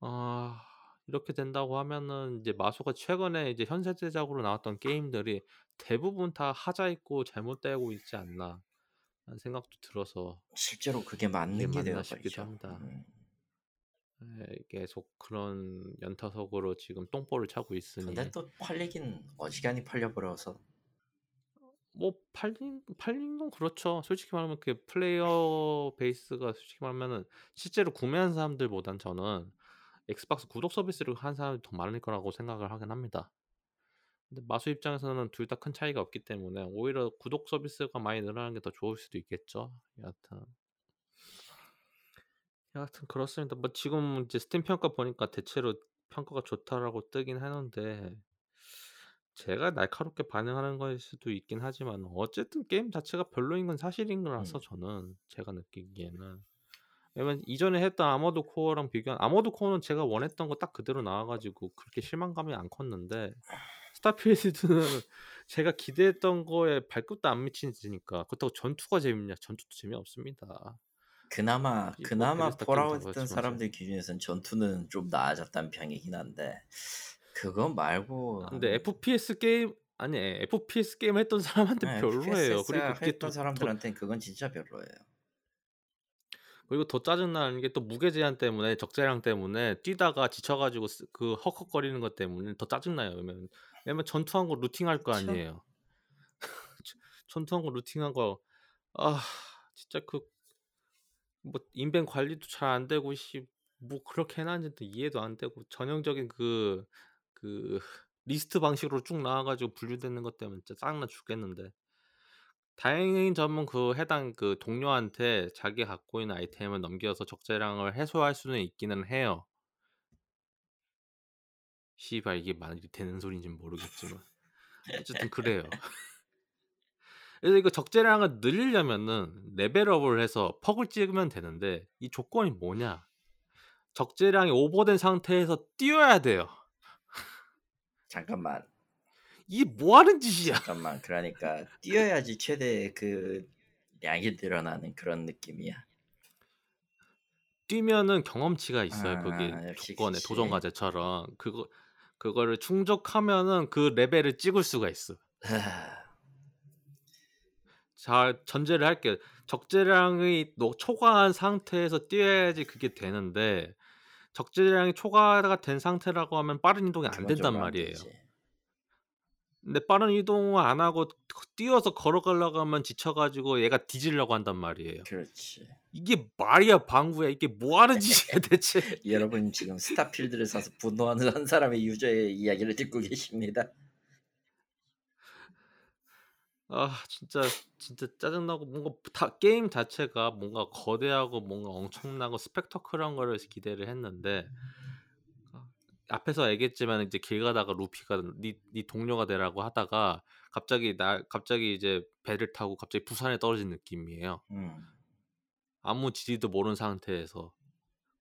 아 이렇게 된다고 하면은 이제 마소가 최근에 이제 현세 제작으로 나왔던 게임들이 대부분 다 하자 있고 잘못되고 있지 않나 하는 생각도 들어서 실제로 그게 맞는 게 맞나 싶기도. 합니다. 음. 예 계속 그런 연타석으로 지금 똥볼을 차고 근데 있으니 또 팔리긴 어지간히 팔려 버려서 뭐 팔린 팔린 건 그렇죠. 솔직히 말하면 그 player base가 솔직히 말하면은 실제로 구매한 사람들보단 저는 Xbox 구독 서비스를 한 사람이 더 많을 거라고 생각을 하긴 합니다. 근데 마소 입장에서는 둘 다 큰 차이가 없기 때문에 오히려 구독 서비스가 많이 늘어나는 게 더 좋을 수도 있겠죠. 여하튼 여하튼 그렇습니다. 뭐 지금 이제 스팀 평가 보니까 대체로 평가가 좋다라고 뜨긴 하는데 제가 날카롭게 반응하는 거일 수도 있긴 하지만 어쨌든 게임 자체가 별로인 건 사실인 거라서 음. 저는 제가 느끼기에는. 왜냐면 이전에 했던 Armored Core랑 비교하면 아머드 코어는 제가 원했던 거 딱 그대로 나와 가지고 그렇게 실망감이 안 컸는데 Starfield는 제가 기대했던 거에 발끝도 안 미치니까 그렇다고 전투가 재밌냐? 전투도 재미없습니다. 그나마 이뭐 그나마 베데스다 게임도 폴아웃 했던 그렇지만 사람들 기준에선 전투는 좀 나아졌다는 평이긴 한데 그거 말고 아 근데 FPS 게임 아니 FPS 게임 했던 사람한테는 네, 별로예요. 그리고 그게 했던 또더 사람들한테는 그건 진짜 별로예요. 그리고 더 짜증나는 게 또 무게 제한 때문에 적재량 때문에 뛰다가 지쳐 가지고 쓰그 헉헉거리는 것 때문에 더 짜증나요. 왜냐면 왜냐면 전투한 거 루팅할 거. 아니에요. 전 전투한 거 루팅한 거 아 진짜 그 뭐 인벤 관리도 잘 안 되고 씨 뭐 그렇게 해 놨는지도 이해도 안 되고 전형적인 그그 리스트 방식으로 쭉 나와 가지고 분류되는 것 때문에 진짜 짜증나 죽겠는데. 다행인 점은 그 해당 그 동료한테 자기가 갖고 있는 아이템을 넘겨서 적재량을 해소할 수는 있기는 해요. 씨발 이게 말이 되는 소리인지는 모르겠지만 어쨌든 그래요. 그래서 이거 적재량을 늘리려면은 레벨업을 해서 퍽을 찍으면 되는데 이 조건이 뭐냐? 적재량이 오버된 상태에서 뛰어야 돼요. 잠깐만. 이게 뭐 하는 짓이야? 잠깐만. 그러니까 뛰어야지 최대 그 량이 늘어나는 그런 느낌이야. 뛰면은 경험치가 있어요. 그게 아 역시 조건에 도전. 과제처럼. 그거 그거를 충족하면은 그 레벨을 찍을 수가 있어. 자 전제를 할게요. 적재량이 노 초과한 상태에서 뛰어야지 그게 되는데 적재량이 초과가 된 상태라고 하면 빠른 이동이 안 된단 말이에요. 되지. 근데 빠른 이동을 안 하고 거 뛰어서 걸어가려고 하면 지쳐 가지고 얘가 뒤지려고 한단 말이에요. 그렇지. 이게 말이야 방구야. 이게 뭐 하는 짓이야 대체. 여러분 지금 스타필드를 사서 분노하는 한 사람의 유저의 이야기를 듣고 계십니다. 아 진짜 진짜 짜증나고 뭔가 다 게임 자체가 뭔가 거대하고 뭔가 엄청나고 스펙터클한 거를 기대를 했는데 아 앞에서 얘기했지만 이제 길 가다가 루피가 "네 네 동료가 되라."고 하다가 갑자기 날 갑자기 이제 배를 타고 갑자기 부산에 떨어진 느낌이에요. 음. 아무 지리도 모르는 상태에서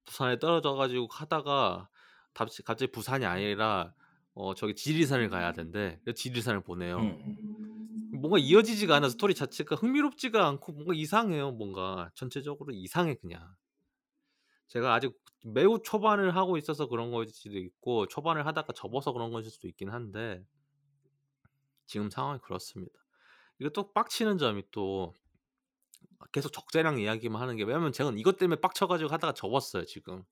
부산에 떨어져 가지고 하다가 갑자기 부산이 아니라 어 저기 지리산을 가야 된대. 지리산을 보내요. 음. 뭔가 이어지지가 않아 스토리 자체가 흥미롭지가 않고 뭔가 이상해요 뭔가. 전체적으로 이상해 그냥. 제가 아직 매우 초반을 하고 있어서 그런 거일 수도 있고 초반을 하다가 접어서 그런 거일 수도 있긴 한데 지금 상황이 그렇습니다. 이거 또 빡치는 점이 또아 계속 적재량 이야기만 하는 게 왜냐면 제가 이것 때문에 빡쳐 가지고 하다가 접었어요 지금.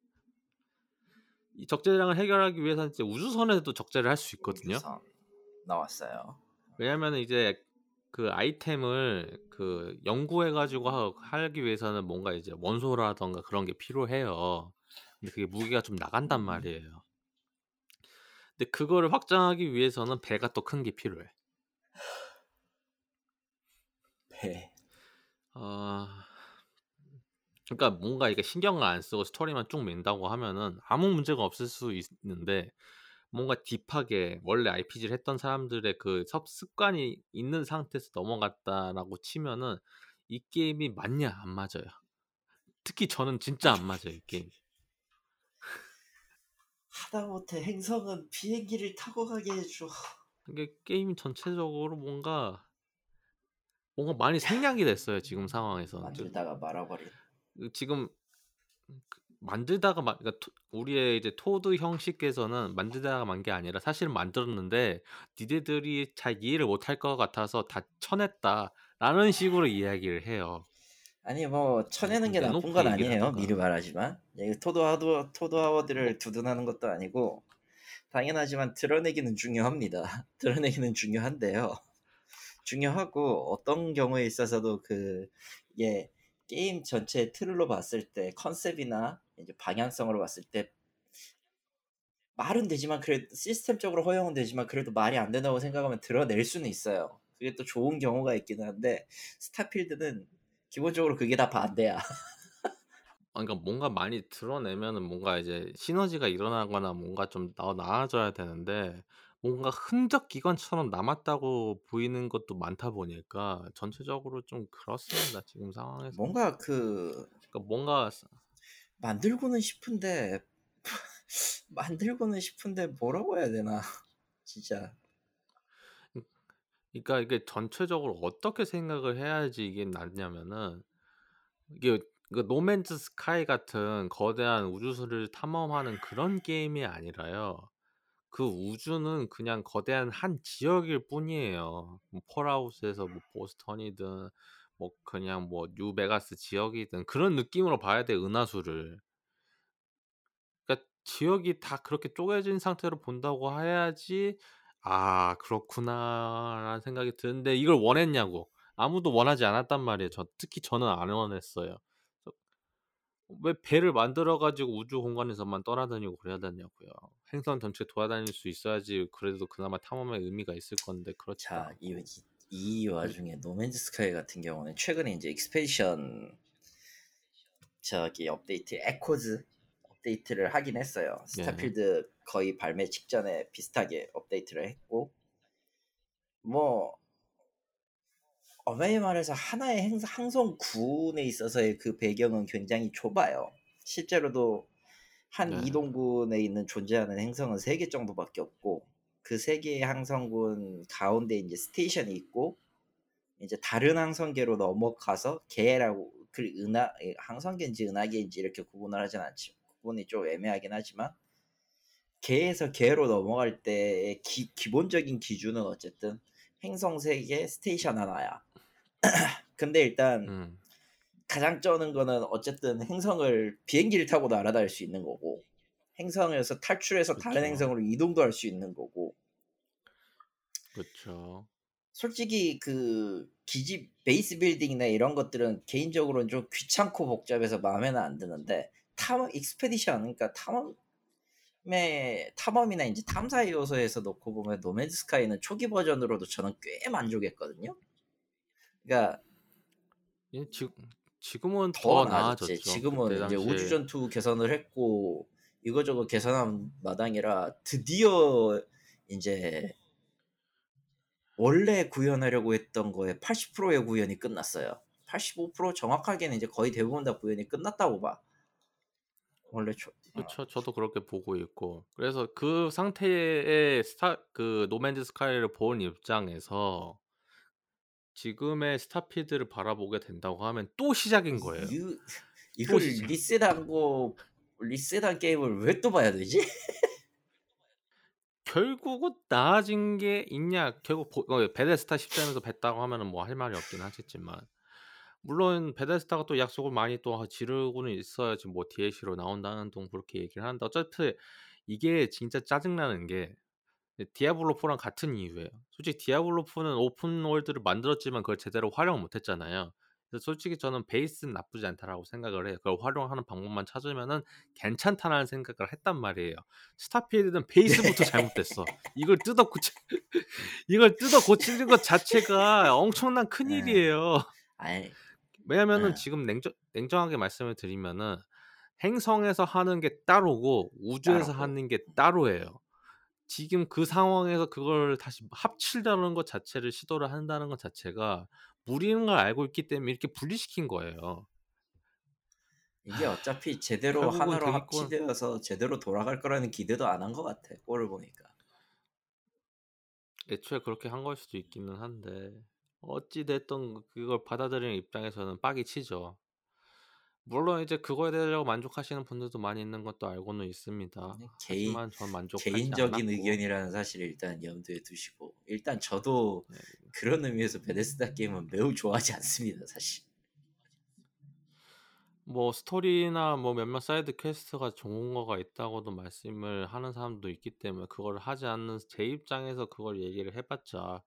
이 적재량을 해결하기 위해서는 이제 우주선에도 적재를 할 수 있거든요. 우주선 나왔어요. 왜냐면은 이제 그 아이템을 그 연구해 가지고 하 하기 위해서는 뭔가 이제 원소라든가 그런 게 필요해요. 근데 그게 무게가 좀 나간단 음. 말이에요. 근데 그거를 확장하기 위해서는 배가 또 큰 게 필요해. 배. 아 그러니까 뭔가 이게 신경을 안 쓰고 스토리만 쭉 민다고 하면은 아무 문제가 없을 수 있는데 뭔가 딥하게 원래 RPG를 했던 사람들의 그 섭 습관이 있는 상태에서 넘어갔다라고 치면은 이 게임이 맞냐 안 맞아요. 특히 저는 진짜 안 맞아요 이 게임이. 하다못해 행성은 비행기를 타고 가게 해 줘. 이게 게임이 전체적으로 뭔가 뭔가 많이 생략이 됐어요 지금 상황에서. 저 만들다가 말아버린. 그 지금 만들다가 마 그러니까 토 우리의 이제 토드 형식께서는 만들다가 만 게 아니라 사실은 만들었는데 "니네들이 잘 이해를 못할 것 같아서 다 쳐냈다."라는 식으로 이야기를 해요. 아니 뭐음 쳐내는 게 나쁜 건 아니에요. 미리. 말하지만. 예 토드 하드 토드 하워드를 두둔하는 것도 아니고 당연하지만 드러내기는 중요합니다. 드러내기는 중요한데요. 중요하고 어떤 경우에 있어서도 그 이게 게임 전체 틀로 봤을 때 컨셉이나 이제 방향성으로 봤을 때 말은 되지만 그래도 시스템적으로 허용은 되지만 그래도 말이 안 된다고 생각하면 드러낼 수는 있어요. 그게 또 좋은 경우가 있기는 한데 스타필드는 기본적으로 그게 다 반대야. 아 그러니까 뭔가 많이 드러내면은 뭔가 이제 시너지가 일어나거나 뭔가 좀더 나아져야 되는데 뭔가 흔적 기관처럼 남았다고 보이는 것도 많다 보니까 전체적으로 좀 그렇습니다 지금 상황에서. 뭔가 그 그러니까 뭔가 스 만들고는 싶은데 만들고는 싶은데 뭐라고 해야 되나 진짜. 그러니까 이게 전체적으로 어떻게 생각을 해야지 이게 낫냐면은 이게 그 노맨즈 스카이 같은 거대한 우주를 탐험하는 그런 게임이 아니라요. 그 우주는 그냥 거대한 한 지역일 뿐이에요. 뭐 폴아웃에서 뭐 보스턴이든 뭐 그냥 뭐 뉴베가스 지역이든 그런 느낌으로 봐야 돼 은하수를. 그러니까 지역이 다 그렇게 쪼개진 상태로 본다고 해야지 '아 그렇구나.'라는 생각이 드는데 이걸 원했냐고. 아무도 원하지 않았단 말이에요. 저 특히 저는 안 원했어요. 왜 배를 만들어 가지고 우주 공간에서만 떠다니고 그래야 되냐고요. 행성 전체 돌아다닐 수 있어야지 그래도 그나마 탐험의 의미가 있을 건데 자, 않고. 이, 이 와중에 No Man's Sky 같은 경우는 최근에 이제 expedition 저기 업데이트 Echoes 업데이트를 하긴 했어요. 네. Starfield 거의 발매 직전에 비슷하게 업데이트를 했고 뭐 엄연히 말해서 하나의 행, 항성 군에 있어서의 그 배경은 굉장히 좁아요. 실제로도 한 네. 이동군에 있는 존재하는 행성은 세개 정도밖에 없고 그 세 개의 항성군 가운데 이제 스테이션이 있고 이제 다른 항성계로 넘어가서 개라고 그 은하 항성계인지 은하계인지 이렇게 구분을 하진 않죠. 구분이 좀 애매하긴 하지만 개에서 개로 넘어갈 때의 기, 기본적인 기준은 어쨌든 행성 세 개, station 하나야. 근데 일단 음. 가장 쩌는 거는 어쨌든 행성을 비행기를 타고도 날아다닐 수 있는 거고 행성에서 탈출해서 다른 그쵸. 행성으로 이동도 할 수 있는 거고 그쵸. 솔직히 그 기지 base building이나 이런 것들은 개인적으로는 좀 귀찮고 복잡해서 마음에는 안 드는데 탐험 expedition 그러니까 탐험의 탐험이나 이제 탐사 요소에서 놓고 보면 노맨즈 스카이는 초기 버전으로도 저는 꽤 만족했거든요. 그러니까 예 지 지금은 더 더. 나아졌죠. 지금은 이제 당시에 우주 전투 개선을 했고 이거저거 개선한 마당이라 드디어 이제 원래 구현하려고 했던 거에 80%의 구현이 끝났어요. 85% 정확하게는 이제 거의 대부분 다 구현이 끝났다고 봐. 원래 초, 어, 그쵸. 저도 그렇게 보고 있고. 그래서 그 상태의 스타 그 노맨즈 스카이를 본 입장에서 지금의 스타필드를 바라보게 된다고 하면 또 시작인 거예요. 이, 또 이걸 시작. 리셋한 거 리셋한 게임을 왜 또 봐야 되지? 결국은 나아진 게 있냐? 결국 보 어 베데스다 10점에서 뱄다고 하면은 뭐 할 말이 없긴 하겠지만 물론 베데스다가 또 약속을 많이 또 지르고는 있어야지 뭐 DLC로 나온다는 둥 그렇게 얘기를 하는데 어차피 이게 진짜 짜증나는 게 이 디아블로 4랑 같은 이유예요. 솔직히 디아블로 4는 open world를 만들었지만 그걸 제대로 활용을 못 했잖아요. 솔직히 저는 '베이스는 나쁘지 않다.'라고 생각을 해요. 그걸 활용하는 방법만 찾으면은 괜찮다라는 생각을 했단 말이에요. 스타필드는 베이스부터 잘못됐어. 이걸 뜯어 고치 이걸 뜯어 고치는 것 자체가 엄청난 예. 큰일이에요. 아이 왜냐면은 예. 지금 냉정 냉정하게 말씀을 드리면은 행성에서 하는 게 따로고 우주에서 따로고. 하는 게 따로예요. 지금 그 상황에서 그걸 다시 합치려는 것 자체를 시도를 한다는 것 자체가 무리인 걸 알고 있기 때문에 이렇게 분리시킨 거예요. 이게 어차피 제대로 하나로 합치되어서 제대로 돌아갈 거라는 기대도 안 한 것 같아. 꼴을 보니까. 애초에 그렇게 한 걸 수도 있기는 한데 어찌 됐든 그걸 받아들이는 입장에서는 빡이 치죠. 물론 이제 그거에 대해서 만족하시는 분들도 많이 있는 것도 알고는 있습니다. 그냥 개인 하지만 전 만족하지 개인적인 않았고 의견이라는 사실을 일단 염두에 두시고 일단 저도 네. 그런 의미에서 베데스다 게임은 매우 좋아하지 않습니다. 사실. 뭐 스토리나 뭐 몇몇 side quest가 좋은 거가 있다고도 말씀을 하는 사람도 있기 때문에 그거를 하지 않는 제 입장에서 그걸 얘기를 해 봤자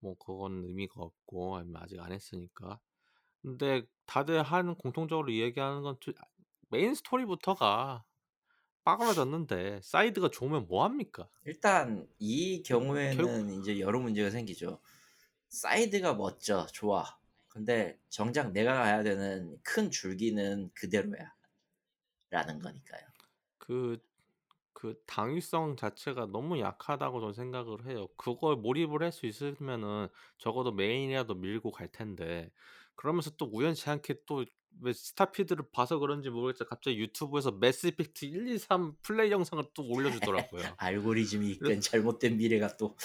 뭐 그건 의미가 없고 아니면 아직 안 했으니까. 근데 다들 하는 공통적으로 이야기하는 건투아 메인 스토리부터가 빠그라졌는데 사이드가 좋으면 뭐 합니까? 일단 이 결국 경우에는 인제 여러 문제가 생기죠. 사이드가 멋져. 좋아. 근데 정작 내가 가야 되는 큰 줄기는 그대로야. 라는 거니까요. 그 그 당위성 자체가 너무 약하다고 저는 생각을 해요. 그걸 몰입을 할 수 있으면은 적어도 메인이라도 밀고 갈 텐데 그러면서 또 우연치 않게 또 왜 스타필드를 봐서 그런지 모르겠지만 갑자기 유튜브에서 매스 이펙트 1, 2, 3 플레이 영상을 또 올려주더라고요. 알고리즘이 이끈 잘못된 미래가 또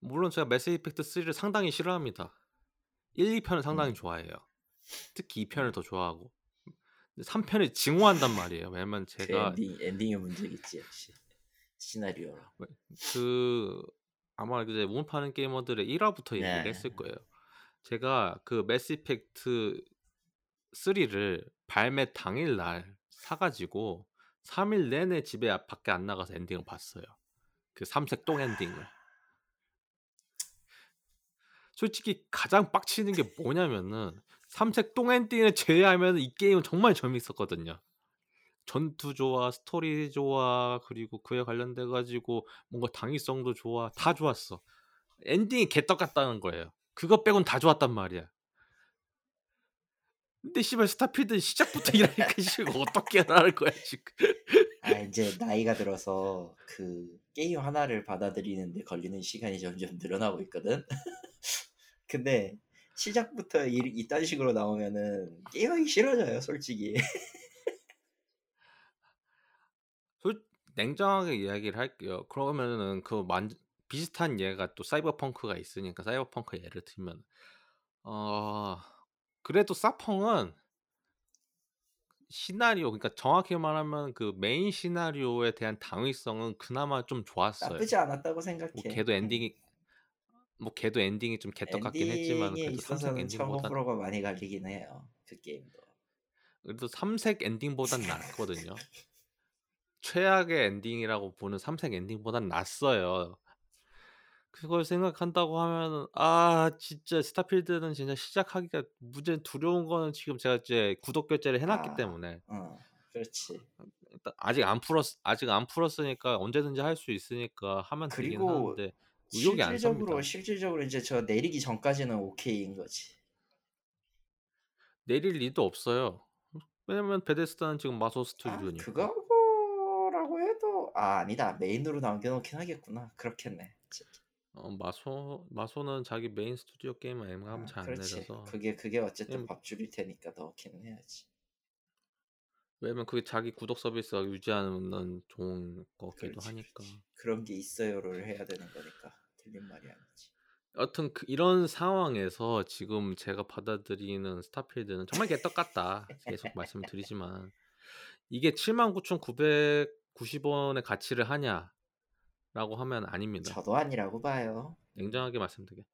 물론 제가 매스 이펙트 3를 상당히 싫어합니다. 1, 2편을 상당히 음. 좋아해요. 특히 2 편을 더 좋아하고 3편을 증오한단 말이에요. 왜냐면 그 제가 엔딩 엔딩의 문제겠지 역시 시나리오. 그 아마 이제 운파는 게이머들의 1화부터 네. 얘기를 했을 거예요. 제가 그 매스 이펙트 3를 발매 당일 날 사가지고 3일 내내 집에 앞- 밖에 안 나가서 엔딩을 봤어요. 그 삼색 똥 엔딩을. 솔직히 가장 빡치는 게 뭐냐면은 삼색 똥 엔딩을 제외하면 이 게임은 정말 재밌었거든요. 전투 좋아, 스토리 좋아, 그리고 그에 관련돼 가지고 뭔가 당위성도 좋아, 다 좋았어. 엔딩이 개떡 같다는 거예요. 그거 빼곤 다 좋았단 말이야. 근데 씨발 스타필드 시작부터 이러니까 씨발 어떻게 하라는 거야 지금. 아 이제 나이가 들어서 그 게임 하나를 받아들이는데 걸리는 시간이 점점 늘어나고 있거든. 근데 시작부터 이, 이딴 식으로 나오면은 게임하기 싫어져요, 솔직히. 솔 냉정하게 이야기를 할게요. 그러면은 그 만 비슷한 예가 또 사이버펑크가 있으니까 사이버펑크 예를 들면 어 그래도 사펑은 시나리오 그러니까 정확히 말하면 그 메인 시나리오에 대한 당위성은 그나마 좀 좋았어요. 나쁘지 않았다고 생각해. 뭐 걔도 음. 엔딩이 뭐 걔도 엔딩이 좀 개떡 같긴 했지만 그래도 삼색 엔딩보다 1000%가 많이 갈리긴 해요. 그 게임도. 그래도 삼색 엔딩보단 낫거든요. 최악의 엔딩이라고 보는 삼색 엔딩보단 낫어요. 그걸 생각한다고 하면은 아 진짜 스타필드는 진짜 시작하기가 무지 두려운 거는 지금 제가 이제 구독 결제를 해놨기 아. 때문에 어, 그렇지. 일단 아직 안 풀었 아직 안 풀었으니까 언제든지 할 수 있으니까 하면 되긴 하는데 의욕이 안 실질적으로 섭니다. 실질적으로 이제 저 내리기 전까지는 오케이인 거지. 내릴 리도 없어요. 왜냐면 베데스다는 지금 마소 아, 스튜디오니까. 그거라고 해도 아 아니다 메인으로 남겨놓긴 하겠구나. 그렇겠네. 어, 마소 마소는 자기 메인 스튜디오 게임을 아, 웬만하면 잘 안 그렇지. 내줘서 그게 그게 어쨌든 음. 밥줄일 테니까 넣기는 해야지. 왜냐면 그게 자기 구독 서비스가 유지하는 좋은 거기도 그렇지, 하니까. 그렇지. 그런 게 있어요를 해야 되는 거니까 틀린 말이 아니지. 여튼 그 이런 상황에서 지금 제가 받아들이는 스타필드는 정말 개떡 같다. 계속 말씀드리지만 이게 79,990원의 가치를 하냐 라고 하면 아닙니다. 저도 아니라고 봐요. 냉정하게 말씀드릴게요.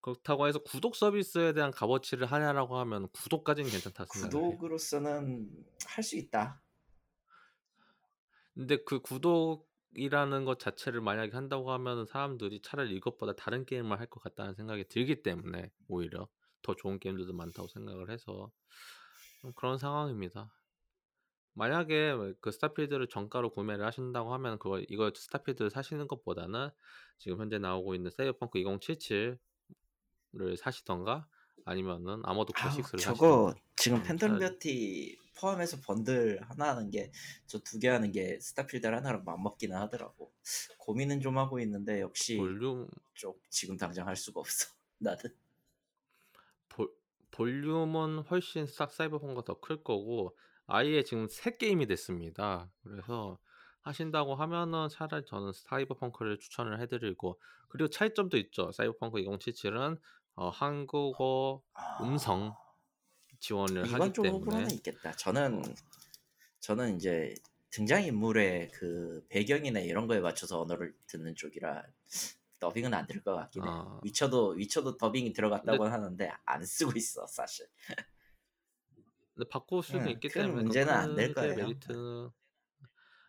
그렇다고 해서 구독 서비스에 대한 값어치를 하냐라고 하면 구독까지는 괜찮다 생각해요. 구독으로서는 할 수 있다. 근데 그 구독이라는 것 자체를 만약에 한다고 하면 사람들이 차라리 이것보다 다른 게임을 할 것 같다는 생각이 들기 때문에 오히려 더 좋은 게임들도 많다고 생각을 해서 좀 그런 상황입니다. 만약에 그 스타필드를 정가로 구매를 하신다고 하면 그거 이거 스타필드 사시는 것보다는 지금 현재 나오고 있는 사이버펑크 2077을 사시던가 아니면은 아머드 아, 코어 식스를 저거 사시던가 지금 음, 팬덤 차라리. 뷰티 포함해서 번들 하나 하는 게 저 두 개 하는 게 스타필드 하나로 맞먹기는 하더라고. 고민은 좀 하고 있는데 역시 볼륨 좀 지금 당장 할 수가 없어. 나는 볼, 볼륨은 훨씬 싹 사이버펑크가 더 클 거고 아예 지금 새 게임이 됐습니다. 그래서 하신다고 하면은 차라리 저는 사이버펑크를 추천을 해드리고 그리고 차이점도 있죠. 사이버펑크 2077은 어, 한국어 음성 지원을 아, 이건 하기 좀 때문에 호불호는 있겠다. 저는 어. 저는 이제 등장 인물의 그 배경이나 이런 거에 맞춰서 언어를 듣는 쪽이라 더빙은 안 될 것 같긴 해. 아. 위쳐도 위쳐도 더빙이 들어갔다고는 하는데 안 쓰고 있어 사실. 바꿀 수는 응, 있기 큰 때문에 문제는 안될 크게 거예요. 메리트는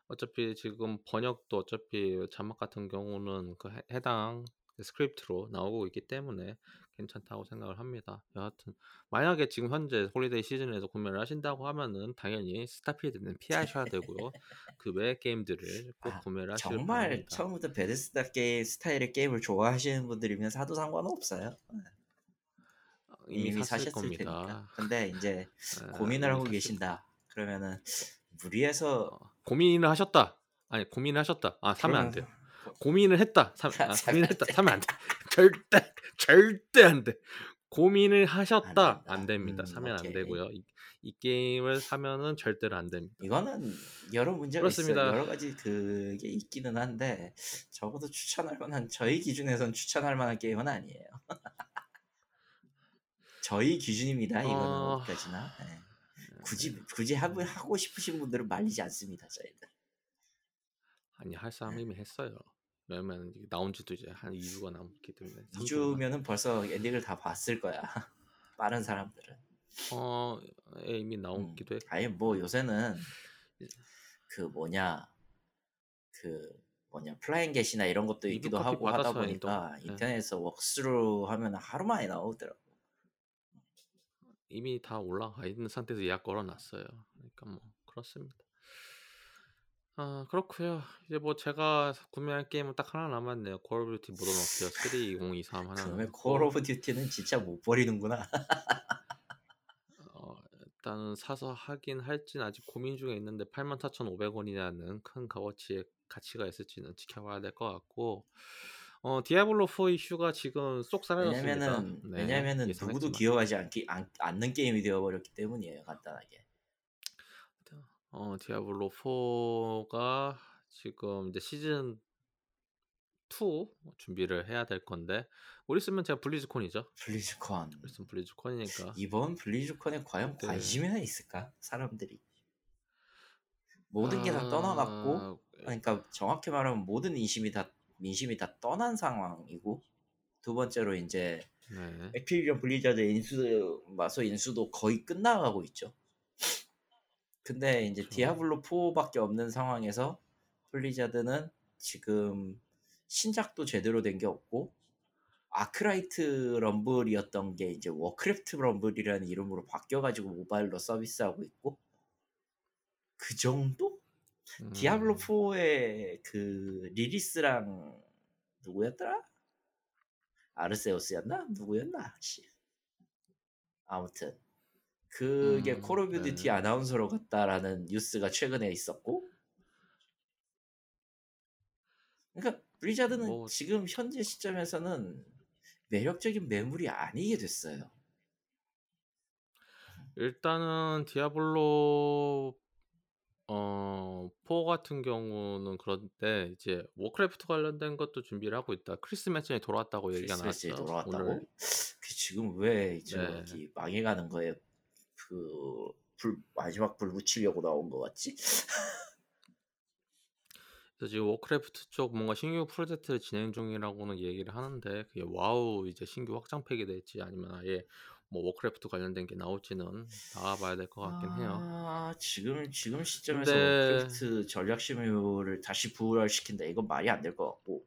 어차피 지금 번역도 어차피 자막 같은 경우는 그 해- 해당 스크립트로 나오고 있기 때문에 괜찮다고 생각을 합니다. 여하튼 만약에 지금 현재 holiday season에서 구매를 하신다고 하면은 당연히 스타필드는 피하셔야 되고요. 그 외의 게임들을 꼭 아, 구매를 하시길 정말 바랍니다. 처음부터 베데스다 게임 스타일의 게임을 좋아하시는 분들이면 사도 상관은 없어요. 이미, 이미 사셨을 겁니다. 테니까. 근데 이제 예, 고민을 하고 계신다. 그러면은 무리해서 어, 고민을 하셨다. 아니 고민을 하셨다. 아 사면 안 돼요. 고민을 했다. 사, 아, 고민을 안 했다. 돼. 사면 안 돼. 절대 절대 안 돼. 고민을 안 하셨다. 된다. 안 됩니다. 음, 사면 안 오케이. 되고요. 이, 이 게임을 사면은 절대로 안 됩니다. 이거는 여러 문제가 그렇습니다. 있어요. 여러 가지 그게 있기는 한데 적어도 추천할 만한 저희 기준에선 추천할 만한 게임은 아니에요. 저희 기준입니다. 이거는 어, 어디까지나 네. 굳이 굳이 하고 하고 싶으신 분들은 말리지 않습니다. 저희는. 아니 할 사람 네. 이미 했어요. 왜냐면 나온 지도 이제 한 2주가 남기 때문에 3주가 2주면은 벌써 엔딩을 다 봤을 거야. 빠른 사람들은. 어 예, 이미 음. 나오기도 했고 아니 뭐 요새는 그 뭐냐 그 뭐냐 flying get이나 이런 것도 있기도 하고 하다 보니까 또. 네. 인터넷에서 walkthrough 하면 하루 만에 나오더라고. 이미 다 올라가 있는 상태에서 예약 걸어놨어요. 그러니까 뭐 그렇습니다. 아 그렇고요. 이제 뭐 제가 구매할 게임은 딱 하나 남았네요. 콜 오브 듀티 모던 워페어 3 2023 하나 그러면 콜 오브 듀티는 진짜 못 버리는구나. 어, 일단은 사서 하긴 할지는 아직 고민 중에 있는데 84,500원이라는 큰 값어치의 가치가 있을지는 지켜봐야 될 것 같고 어 디아블로 4 이슈가 지금 쏙 사라졌습니다. 왜냐면은 네, 왜냐면은 누구도. 기억하지 않기 않, 않는 게임이 되어버렸기 때문이에요. 간단하게. 어 디아블로 4가 지금 이제 시즌 2 준비를 해야 될 건데 우리 쓰면 제가 블리즈콘이죠. 블리즈컨 우리 쓰면 블리즈콘이니까 이번 블리즈컨에 과연 네. 관심이나 있을까? 사람들이 모든 게다 떠나갔고 아, 그러니까 정확히 말하면 모든 인심이 다 민심이 다 떠난 상황이고 두 번째로 이제 네. 액티비전 블리자드 인수 마소 인수도 거의 끝나가고 있죠. 근데 이제 그렇죠. 디아블로 4밖에 없는 상황에서 블리자드는 지금 신작도 제대로 된 게 없고 아크라이트 럼블이었던 게 이제 워크래프트 럼블이라는 이름으로 바뀌어가지고 모바일로 서비스하고 있고 그 정도? 음, 디아블로 4의 그 리리스랑 누구였더라? 아르세우스였나? 누구였나? 씨. 아무튼 그게 음, 콜 오브 듀티 네. 아나운서로 갔다라는 뉴스가 최근에 있었고 그러니까 블리자드는 뭐- 지금 현재 시점에서는 매력적인 매물이 아니게 됐어요. 일단은 디아블로 어, 4 같은 경우는 그런데 이제 워크래프트 관련된 것도 준비를 하고 있다. 크리스 멧젠이 돌아왔다고 얘기가 크리스마스에 나왔죠. 돌아왔다고? 오늘 그 지금 왜 네. 저기 망해가는 거에 그 불, 마지막 불 붙이려고 나온 거 같지? 그래서 지금 워크래프트 쪽 뭔가 신규 프로젝트를 진행 중이라고는 얘기를 하는데 그게 와우 이제 신규 확장팩이 될지 아니면 아예 뭐 워크래프트 관련된 게 나올지는 나와봐야 될 것 같긴 해요. 아, 지금 지금 시점에서 근데- 워크래프트 전략 시뮬을 다시 부활시킨다 이건 말이 안 될 것 같고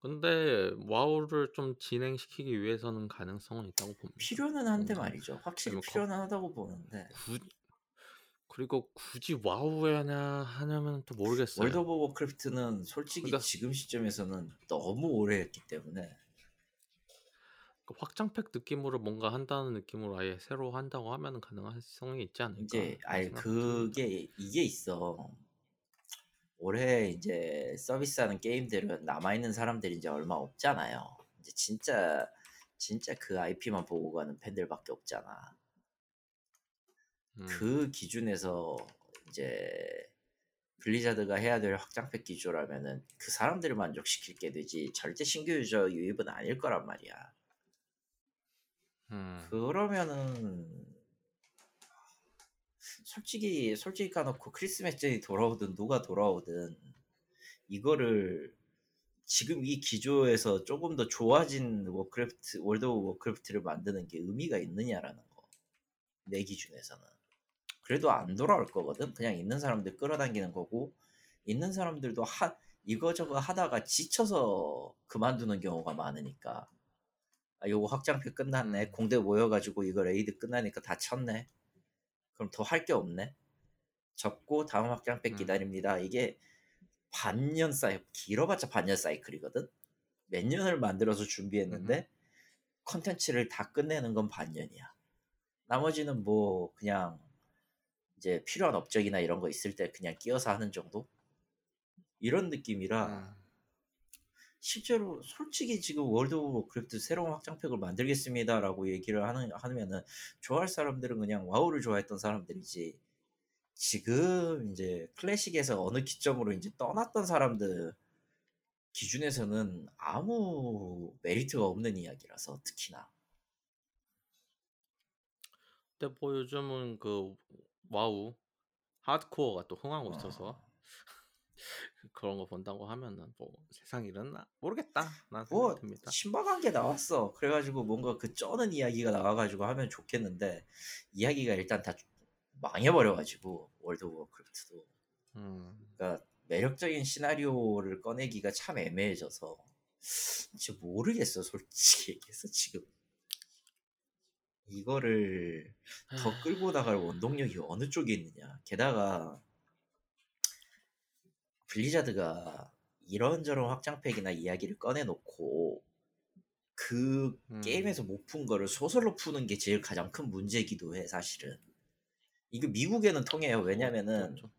근데 와우를 좀 진행시키기 위해서는 가능성은 있다고 봅니다. 필요는 한데 말이죠. 확실히 아니면 거- 필요는 하다고 보는데 구, 그리고 굳이 와우 해야 하냐면 또 모르겠어요. 월드 오브 워크래프트는 솔직히 그러니까- 지금 시점에서는 너무 오래 했기 때문에 그 확장팩 느낌으로 뭔가 한다는 느낌으로 아예 새로 한다고 하면 가능성이 있지 않을까? 이제 아예. 그게 이게 있어. 올해 이제 서비스하는 게임들은 남아 있는 사람들이 이제 얼마 없잖아요. 이제 진짜 진짜 그 IP만 보고 가는 팬들밖에 없잖아. 음, 그 기준에서 이제 블리자드가 해야 될 확장팩 기조라면은 그 사람들을 만족시킬 게 되지 절대 신규 유저 유입은 아닐 거란 말이야. 음, 그러면은 솔직히 솔직히 까놓고 크리스 멧젠이 돌아오든 누가 돌아오든 이거를 지금 이 기조에서 조금 더 좋아진 워크래프트 월드 오브 워크래프트를 만드는 게 의미가 있느냐라는 거. 내 기준에서는. 그래도 안 돌아올 거거든. 그냥 있는 사람들 끌어당기는 거고 있는 사람들도 하 이거저거 하다가 지쳐서 그만두는 경우가 많으니까 아 요거 확장팩 끝났네. 음. 공대 모여가지고 이거 raid 끝나니까 다 쳤네. 그럼 더 할 게 없네. 접고 다음 확장팩 음. 기다립니다. 이게 반년 사이 길어봤자 반년 사이클이거든? 몇 년을 만들어서 준비했는데 컨텐츠를 다 끝내는 건 반년이야. 나머지는 뭐 그냥 이제 필요한 업적이나 이런 거 있을 때 그냥 끼어서 하는 정도? 이런 느낌이라 음. 실제로 솔직히 지금 월드 오브 워크래프트 새로운 확장팩을 만들겠습니다라고 얘기를 하는 하면은 좋아할 사람들은 그냥 와우를 좋아했던 사람들이지. 지금 이제 클래식에서 어느 기점으로 이제 떠났던 사람들 기준에서는 아무 메리트가 없는 이야기라서 특히나. 근데 뭐 요즘은 그 와우 하드코어가 또 흥하고 있어서. 어. 그런 거 본다고 하면은 뭐 세상 일은 모르겠다. 난뭐 듭니다. 신박한 게 나왔어. 그래가지고 뭔가 그 쩌는 이야기가 나와가지고 하면 좋겠는데 이야기가 일단 다 망해버려가지고 월드 오브 워크래프트도 음. 그러니까 매력적인 시나리오를 꺼내기가 참 애매해져서 진짜 모르겠어 솔직히 얘기해서 지금 이거를 더 끌고 나갈 원동력이 어느 쪽에 있느냐 게다가 블리자드가 이런저런 확장팩이나 이야기를 꺼내놓고 그 음. 게임에서 못 푼 거를 소설로 푸는 게 제일 가장 큰 문제기도 해 사실은 이거 미국에는 통해요 왜냐면은 그렇죠.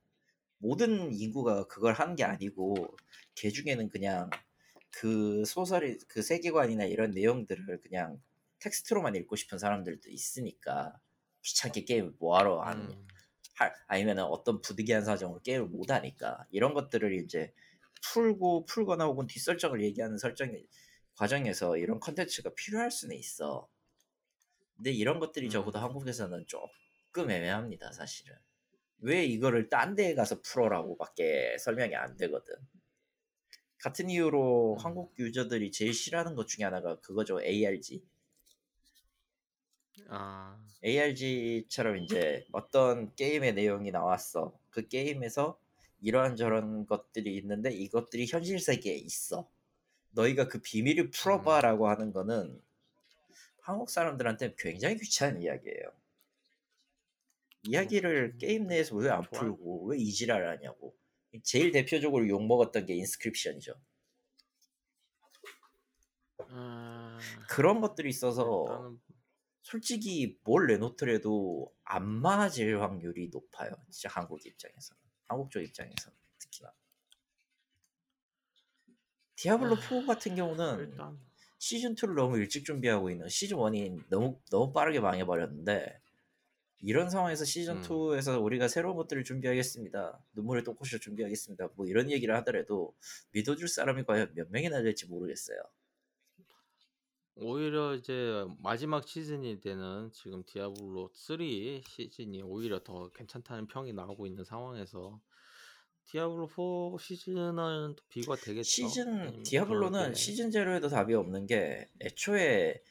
모든 인구가 그걸 하는 게 아니고 걔 중에는 그냥 그 소설의 그 세계관이나 이런 내용들을 그냥 텍스트로만 읽고 싶은 사람들도 있으니까 귀찮게 게임을 뭐하러 하는 음. 할 아니면은 어떤 부득이한 사정으로 게임을 못 하니까 이런 것들을 이제 풀고 풀거나 혹은 뒷설정을 얘기하는 설정 과정에서 이런 컨텐츠가 필요할 수는 있어. 근데 이런 것들이 적어도 음. 한국에서는 조금 애매합니다, 사실은. 왜 이거를 딴 데에 가서 풀어라고밖에 설명이 안 되거든. 같은 이유로 음. 한국 유저들이 제일 싫어하는 것 중에 하나가 그거죠, ARG. 아. ARG처럼 이제 어떤 게임의 내용이 나왔어. 그 게임에서 이러한 저런 것들이 있는데 이것들이 현실 세계에 있어. 너희가 그 비밀을 음. 풀어봐라고 하는 거는 한국 사람들한테 굉장히 귀찮은 이야기예요. 이야기를 음, 게임 내에서 왜 안. 풀고 왜 이 지랄을 하냐고. 제일 대표적으로 욕 먹었던 게 인스크립션이죠. 아. 그런 것들이 있어서 솔직히 뭘 내놓더라도 안 맞을 확률이 높아요. 진짜 한국 입장에서. 한국 쪽 입장에서 특히나. 디아블로 4 같은 경우는 시즌 2를 너무 일찍 준비하고 있는 시즌 1이 너무 너무 빠르게 망해버렸는데 이런 상황에서 시즌 음. 2에서 우리가 새로운 것들을 준비하겠습니다. 눈물의 똥꼬쇼 준비하겠습니다. 뭐 이런 얘기를 하더라도 믿어줄 사람이 과연 몇 명이나 될지 모르겠어요. 오히려 이제 마지막 시즌이 되는 지금 디아블로 3 시즌이 오히려 더 괜찮다는 평이 나오고 있는 상황에서 디아블로 4 시즌은 또 비교가 되겠죠. 시즌 아니면 디아블로는 시즌 제로에도 답이 없는 게 애초에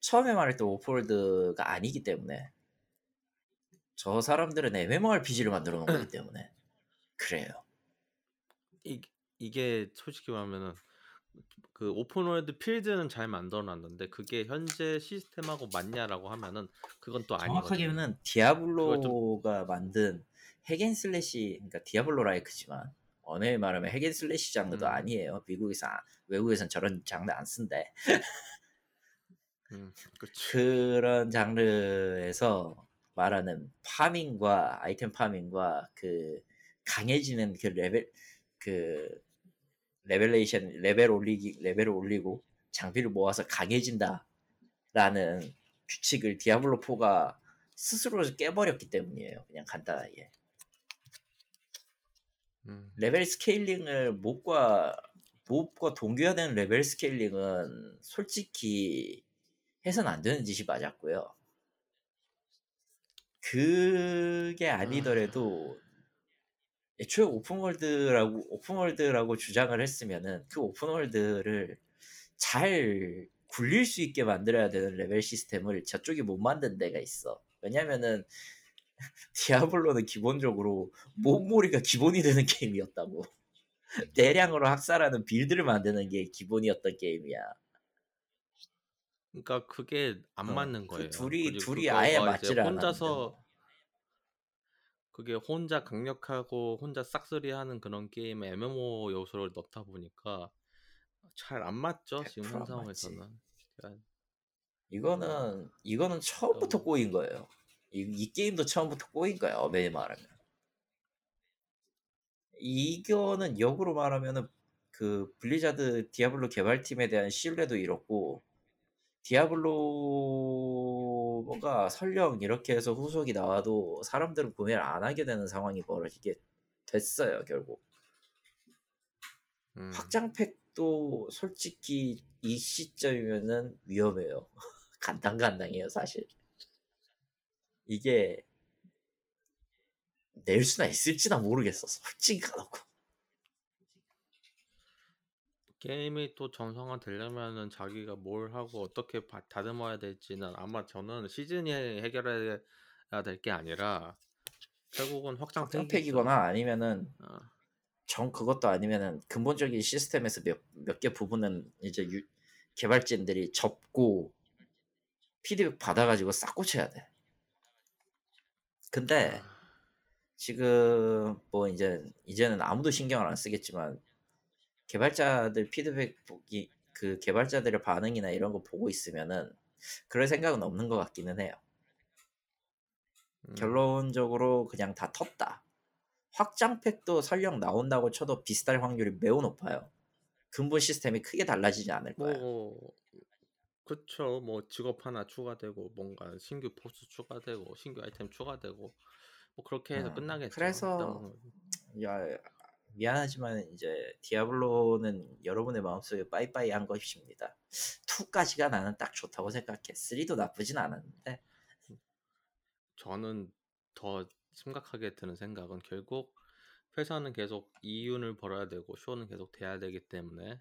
처음에 말했던 open world가 아니기 때문에 저 사람들은 MMORPG를 만들어 놓은 거기 때문에 그래요. 이, 이게 솔직히 말하면은 그 open world 필드는 잘 만들어놨는데 그게 현재 시스템하고 맞냐라고 하면은 그건 또 아니거든요. 정확하게는 디아블로가 만든 hack and slash 그러니까 디아블로 like지만 엄연히 말하면 hack and slash 장르도 음. 아니에요. 미국에서 아- 외국에선 저런 장르 안 쓴대. 음, 그렇죠. 그런 장르에서 말하는 farming과 아이템 farming과 그 강해지는 그 레벨 그 레벨레이션 레벨 올리기 레벨을 올리고 장비를 모아서 강해진다라는 규칙을 디아블로 4가 스스로 깨버렸기 때문이에요. 그냥 간단하게 음, level scaling을 mob과 mob과 동기화되는 level scaling은 솔직히 해서는 안 되는 짓이 맞았고요. 그게 아니더라도 애초에 오픈월드라고 오픈월드라고 주장을 했으면은 그 open world를 잘 굴릴 수 있게 만들어야 되는 레벨 시스템을 저쪽이 못 만든 데가 있어. 왜냐면은 디아블로는 기본적으로 몹몰이가 기본이 되는 게임이었다고. 대량으로 학살하는 build를 만드는 게 기본이었던 게임이야. 그러니까 그게 안 어, 맞는 그 거예요. 둘이 그리고 둘이 그거가 아예 이제 맞지를 혼자서. 그게 혼자 강력하고 혼자 싹쓸이하는 그런 게임에 MMO 요소를 넣다 보니까 잘 안 맞죠 지금 100%현안 상황에서는. 그러니까 이거는 이거는 처음부터 어. 꼬인 거예요. 이, 이 게임도 처음부터 꼬인 거야. 엄연히 말하면. 이거는 역으로 말하면은 그 블리자드 디아블로 개발팀에 대한 신뢰도 잃었고 디아블로 가 설령 이렇게 해서 후속이 나와도 사람들은 구매를 안 하게 되는 상황이 벌어지게 됐어요 결국. 음. 확장팩도 솔직히 이 시점이면은 위험해요. 간당간당해요 사실. 이게 낼 수나 있을지나 모르겠어 솔직히 가놓고 게임이 또 정상화 되려면은 자기가 뭘 하고 어떻게 바- 다듬어야 될지는 아마 저는 시즌이 해결해야 될 게 아니라 결국은 확장팩이겠죠. 확장 팩이거나 아니면은 어, 정 그것도 아니면은 근본적인 시스템에서 몇 몇 개 부분은 이제 유, 개발진들이 접고 피드백 받아가지고 싹 고쳐야 돼. 근데 아, 지금 뭐 이제 이제는 아무도 신경을 안 쓰겠지만 개발자들 피드백 보기 그 개발자들의 반응이나 이런 거 보고 있으면은 그럴 생각은 없는 것 같기는 해요. 음, 결론적으로 그냥 다 텄다. 확장팩도 설령 나온다고 쳐도 비슷할 확률이 매우 높아요. 근본 시스템이 크게 달라지지 않을 거야. 뭐 그쵸. 뭐 직업 하나 추가되고 뭔가 신규 보스 추가되고 신규 아이템 추가되고 뭐 그렇게 해서 음, 끝나겠죠. 그래서 야 미안하지만 이제 디아블로는 여러분의 마음속에 빠이빠이 한 것입니다. 2까지가 나는 딱 좋다고 생각해. 3도 나쁘진 않았는데 저는 더 심각하게 드는 생각은 결국 회사는 계속 이윤을 벌어야 되고 쇼는 계속 돼야 되기 때문에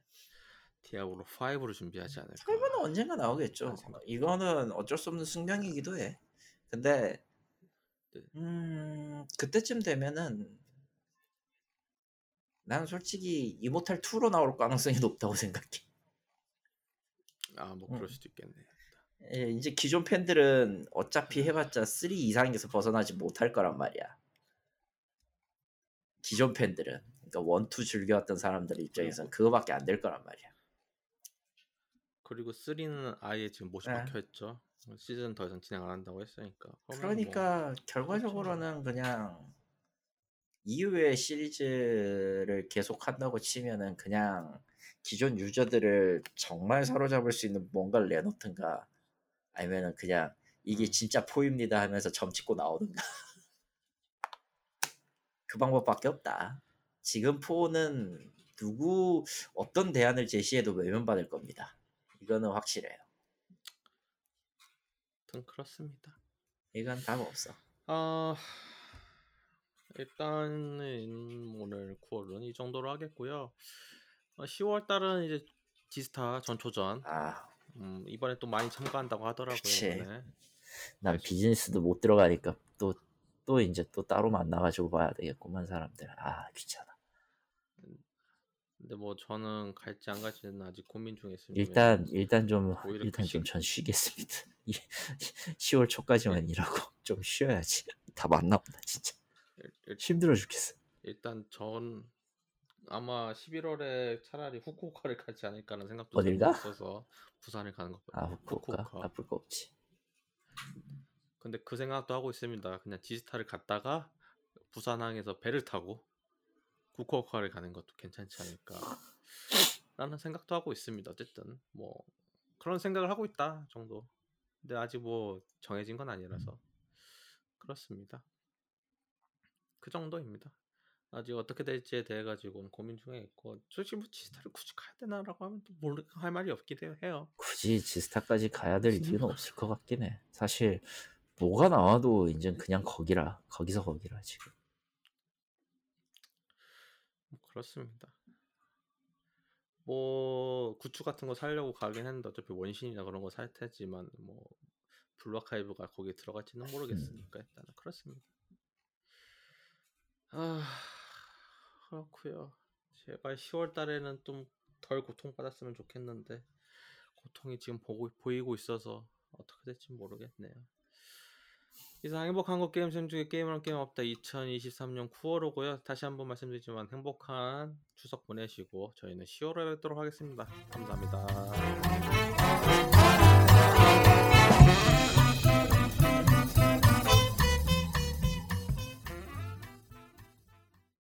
디아블로 5를 준비하지 않을까. 설마는 언젠가 나오겠죠. 이거는 어쩔 수 없는 숙명이기도 해. 근데 네. 음 그때쯤 되면은 난 솔직히 이모탈 2로 나올 가능성이 높다고 생각해. 아, 뭐 음. 그럴 수도 있겠네. 예, 이제 기존 팬들은 어차피 해봤자 3 이상에서 벗어나지 못할 거란 말이야. 기존 팬들은 그러니까 1, 2 즐겨왔던 사람들 입장에서는 그거밖에 안 될 거란 말이야. 그리고 3는 아예 지금 못이 네. 박혀 있죠. 시즌 더 이상 진행 안 한다고 했으니까. 그러면 뭐 그러니까 결과적으로는 그냥 이후의 시리즈를 계속 한다고 치면은 그냥 기존 유저들을 정말 사로잡을 수 있는 뭔가를 내놓든가 아니면은 그냥 이게 음. 진짜 포입니다 하면서 점 찍고 나오든가 그 방법밖에 없다. 지금 포는 누구 어떤 대안을 제시해도 외면받을 겁니다. 이거는 확실해요. 그렇습니다. 이건 답 없어. 아 일단은 오늘 9월은 이 정도로 하겠고요. 10월 달은 이제 지스타 전초전. 아, 음, 이번에 또 많이 참가한다고 하더라고요. 그치. 난 비즈니스도 못 들어가니까 또 또 이제 또 따로 만나가지고 봐야 되겠구만 사람들. 아 귀찮아. 근데 뭐 저는 갈지 안 갈지는 아직 고민 중에 있습니다. 일단 일단 좀 일단 그좀 시- 전 쉬겠습니다. 10월 초까지만 일하고 좀 쉬어야지. 다 만나보다 진짜 일- 힘들어 죽겠어. 일단 전 아마 11월에 차라리 후쿠오카를 가지 않을까라는 생각도 어딜 좀 가? 있어서 부산을 가는 것보다. 아 후쿠오카 후쿠오카. 나쁠 거 없지. 근데 그 생각도 하고 있습니다. 그냥 지스타를 갔다가 부산항에서 배를 타고 후쿠오카를 가는 것도 괜찮지 않을까. 라는 생각도 하고 있습니다. 어쨌든 뭐 그런 생각을 하고 있다 정도. 근데 아직 뭐 정해진 건 아니라서 그렇습니다. 그 정도입니다. 아직 어떻게 될지에 대해 가지고는 고민 중에 있고 솔직히 뭐 지스타를 굳이 가야 되나라고 하면 또 모르 할 말이 없긴 해요. 해요. 굳이 지스타까지 가야 될 이유는 없을 것 같긴 해. 사실 뭐가 나와도 이제 그냥 거기라 거기서 거기라 지금. 뭐 그렇습니다. 뭐 굿즈 같은 거 사려고 가긴 했는데 어차피 원신이나 그런 거 살 테지만 뭐 블루아카이브가 거기에 들어갈지는 모르겠으니까 일단은 그렇습니다. 아 그렇고요. 제발 10월 달에는 좀 덜 고통받았으면 좋겠는데 고통이 지금 보고 보이고 있어서 어떻게 될지 모르겠네요. 이상 행복한 것 게임 중 중에 게임을 한 게임 없다 2023년 9월호고요. 다시 한번 말씀드리지만 행복한 추석 보내시고 저희는 10월에 뵙도록 하겠습니다. 감사합니다.